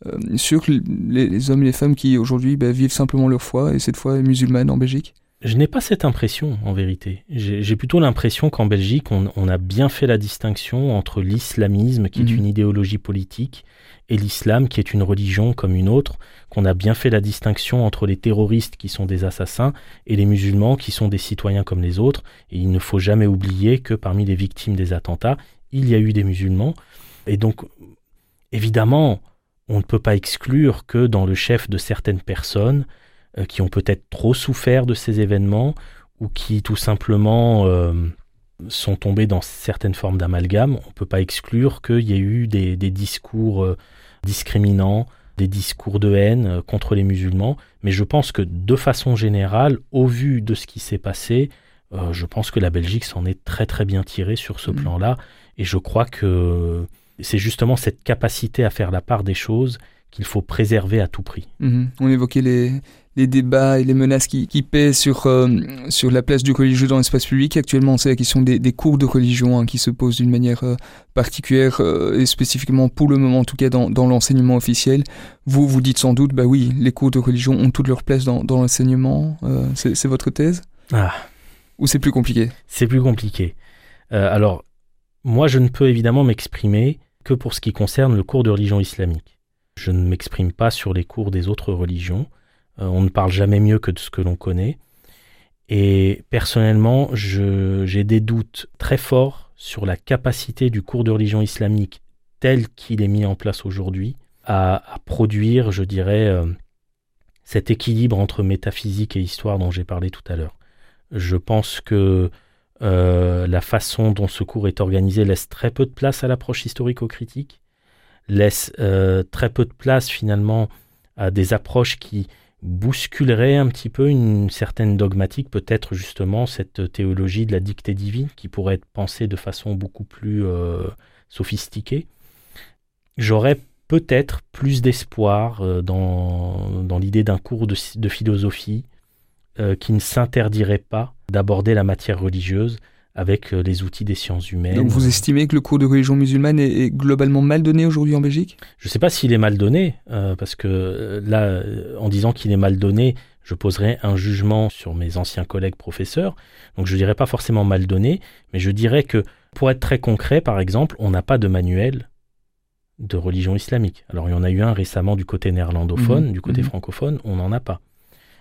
euh, sur les, les hommes et les femmes qui aujourd'hui bah, vivent simplement leur foi et cette foi musulmane en Belgique? Je n'ai pas cette impression, en vérité. J'ai plutôt l'impression qu'en Belgique, on, on a bien fait la distinction entre l'islamisme, qui est Mhm. une idéologie politique, et l'islam, qui est une religion comme une autre, qu'on a bien fait la distinction entre les terroristes, qui sont des assassins, et les musulmans, qui sont des citoyens comme les autres. Et il ne faut jamais oublier que parmi les victimes des attentats, il y a eu des musulmans. Et donc, évidemment, on ne peut pas exclure que dans le chef de certaines personnes, euh, qui ont peut-être trop souffert de ces événements ou qui tout simplement euh, sont tombés dans certaines formes d'amalgame, on ne peut pas exclure qu'il y ait eu des, des discours euh, discriminants, des discours de haine contre les musulmans, mais je pense que de façon générale, au vu de ce qui s'est passé, je pense que la Belgique s'en est très très bien tirée sur ce Mhm. plan-là, et je crois que c'est justement cette capacité à faire la part des choses qu'il faut préserver à tout prix. Mhm. On évoquait les, les débats et les menaces qui, qui pèsent sur, euh, sur la place du religieux dans l'espace public. Actuellement, c'est la question des, des cours de religion hein, qui se posent d'une manière euh, particulière euh, et spécifiquement pour le moment, en tout cas dans, dans l'enseignement officiel. Vous, vous dites sans doute, bah oui, les cours de religion ont toute leur place dans, dans l'enseignement. C'est votre thèse? Ah. Ou c'est plus compliqué? C'est plus compliqué. Alors, moi, je ne peux évidemment m'exprimer que pour ce qui concerne le cours de religion islamique. Je ne m'exprime pas sur les cours des autres religions. Euh, on ne parle jamais mieux que de ce que l'on connaît. Et personnellement, j'ai des doutes très forts sur la capacité du cours de religion islamique tel qu'il est mis en place aujourd'hui à, produire, je dirais, euh, cet équilibre entre métaphysique et histoire dont j'ai parlé tout à l'heure. Je pense que euh, la façon dont ce cours est organisé laisse très peu de place à l'approche historico-critique, laisse très peu de place finalement à des approches qui bousculeraient un petit peu une certaine dogmatique, peut-être justement cette théologie de la dictée divine qui pourrait être pensée de façon beaucoup plus euh, sophistiquée. J'aurais peut-être plus d'espoir euh, dans, l'idée d'un cours de, de philosophie euh, qui ne s'interdirait pas d'aborder la matière religieuse avec euh, les outils des sciences humaines. Donc vous estimez que le cours de religion musulmane est, est globalement mal donné aujourd'hui en Belgique? Je ne sais pas s'il est mal donné, euh, parce que euh, là, euh, en disant qu'il est mal donné, je poserais un jugement sur mes anciens collègues professeurs. Donc je dirais pas forcément mal donné, mais je dirais que, pour être très concret, par exemple, on n'a pas de manuel de religion islamique. Alors il y en a eu un récemment du côté néerlandophone, Mhm, du côté mhm. francophone, on n'en a pas.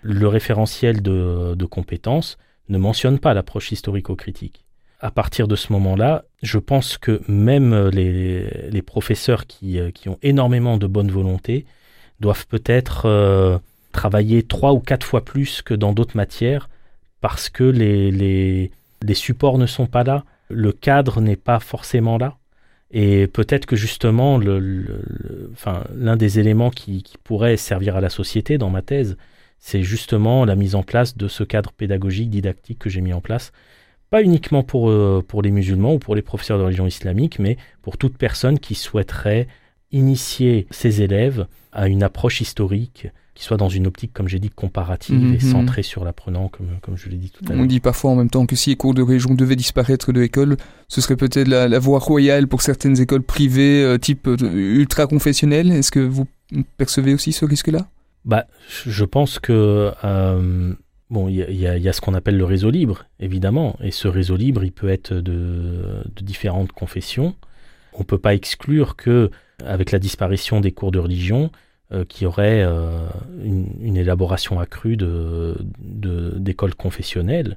Le référentiel de, de compétences ne mentionne pas l'approche historico-critique. À partir de ce moment-là, je pense que même les, professeurs qui, euh, qui ont énormément de bonne volonté doivent peut-être euh, travailler trois ou quatre fois plus que dans d'autres matières parce que les, supports ne sont pas là, le cadre n'est pas forcément là. Et peut-être que justement, l'un des éléments qui pourrait servir à la société dans ma thèse, c'est justement la mise en place de ce cadre pédagogique, didactique que j'ai mis en place. Pas uniquement pour, euh, pour les musulmans ou pour les professeurs de religion islamique, mais pour toute personne qui souhaiterait initier ses élèves à une approche historique qui soit dans une optique, comme j'ai dit, comparative Mhm. et centrée sur l'apprenant, comme, comme je l'ai dit tout à On l'heure. dit parfois en même temps que si les cours de religion devaient disparaître de l'école, ce serait peut-être la, la voie royale pour certaines écoles privées euh, type euh, ultra-confessionnelles. Est-ce que vous percevez aussi ce risque-là? Bah, je pense que euh, bon, il y, a- ce qu'on appelle le réseau libre, évidemment, et ce réseau libre, il peut être de, différentes confessions. On peut pas exclure que, avec la disparition des cours de religion, euh, qu'il y aurait euh, une, élaboration accrue de de- d'écoles confessionnelles.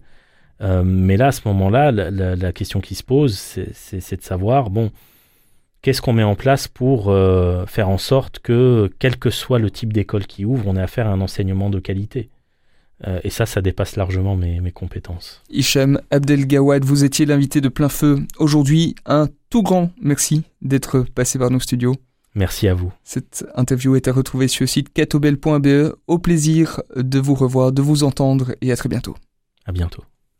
Euh, mais là, à ce moment-là, la, la- question qui se pose, c'est de savoir, bon, qu'est-ce qu'on met en place pour euh, faire en sorte que, quel que soit le type d'école qui ouvre, on ait affaire à un enseignement de qualité. Euh, et ça, ça dépasse largement mes, mes compétences. Hicham Abdelgawad, vous étiez l'invité de plein feu. Aujourd'hui, un tout grand merci d'être passé par nos studios. Merci à vous. Cette interview est à retrouver sur le site catobel.be. Au plaisir de vous revoir, de vous entendre et à très bientôt. À bientôt.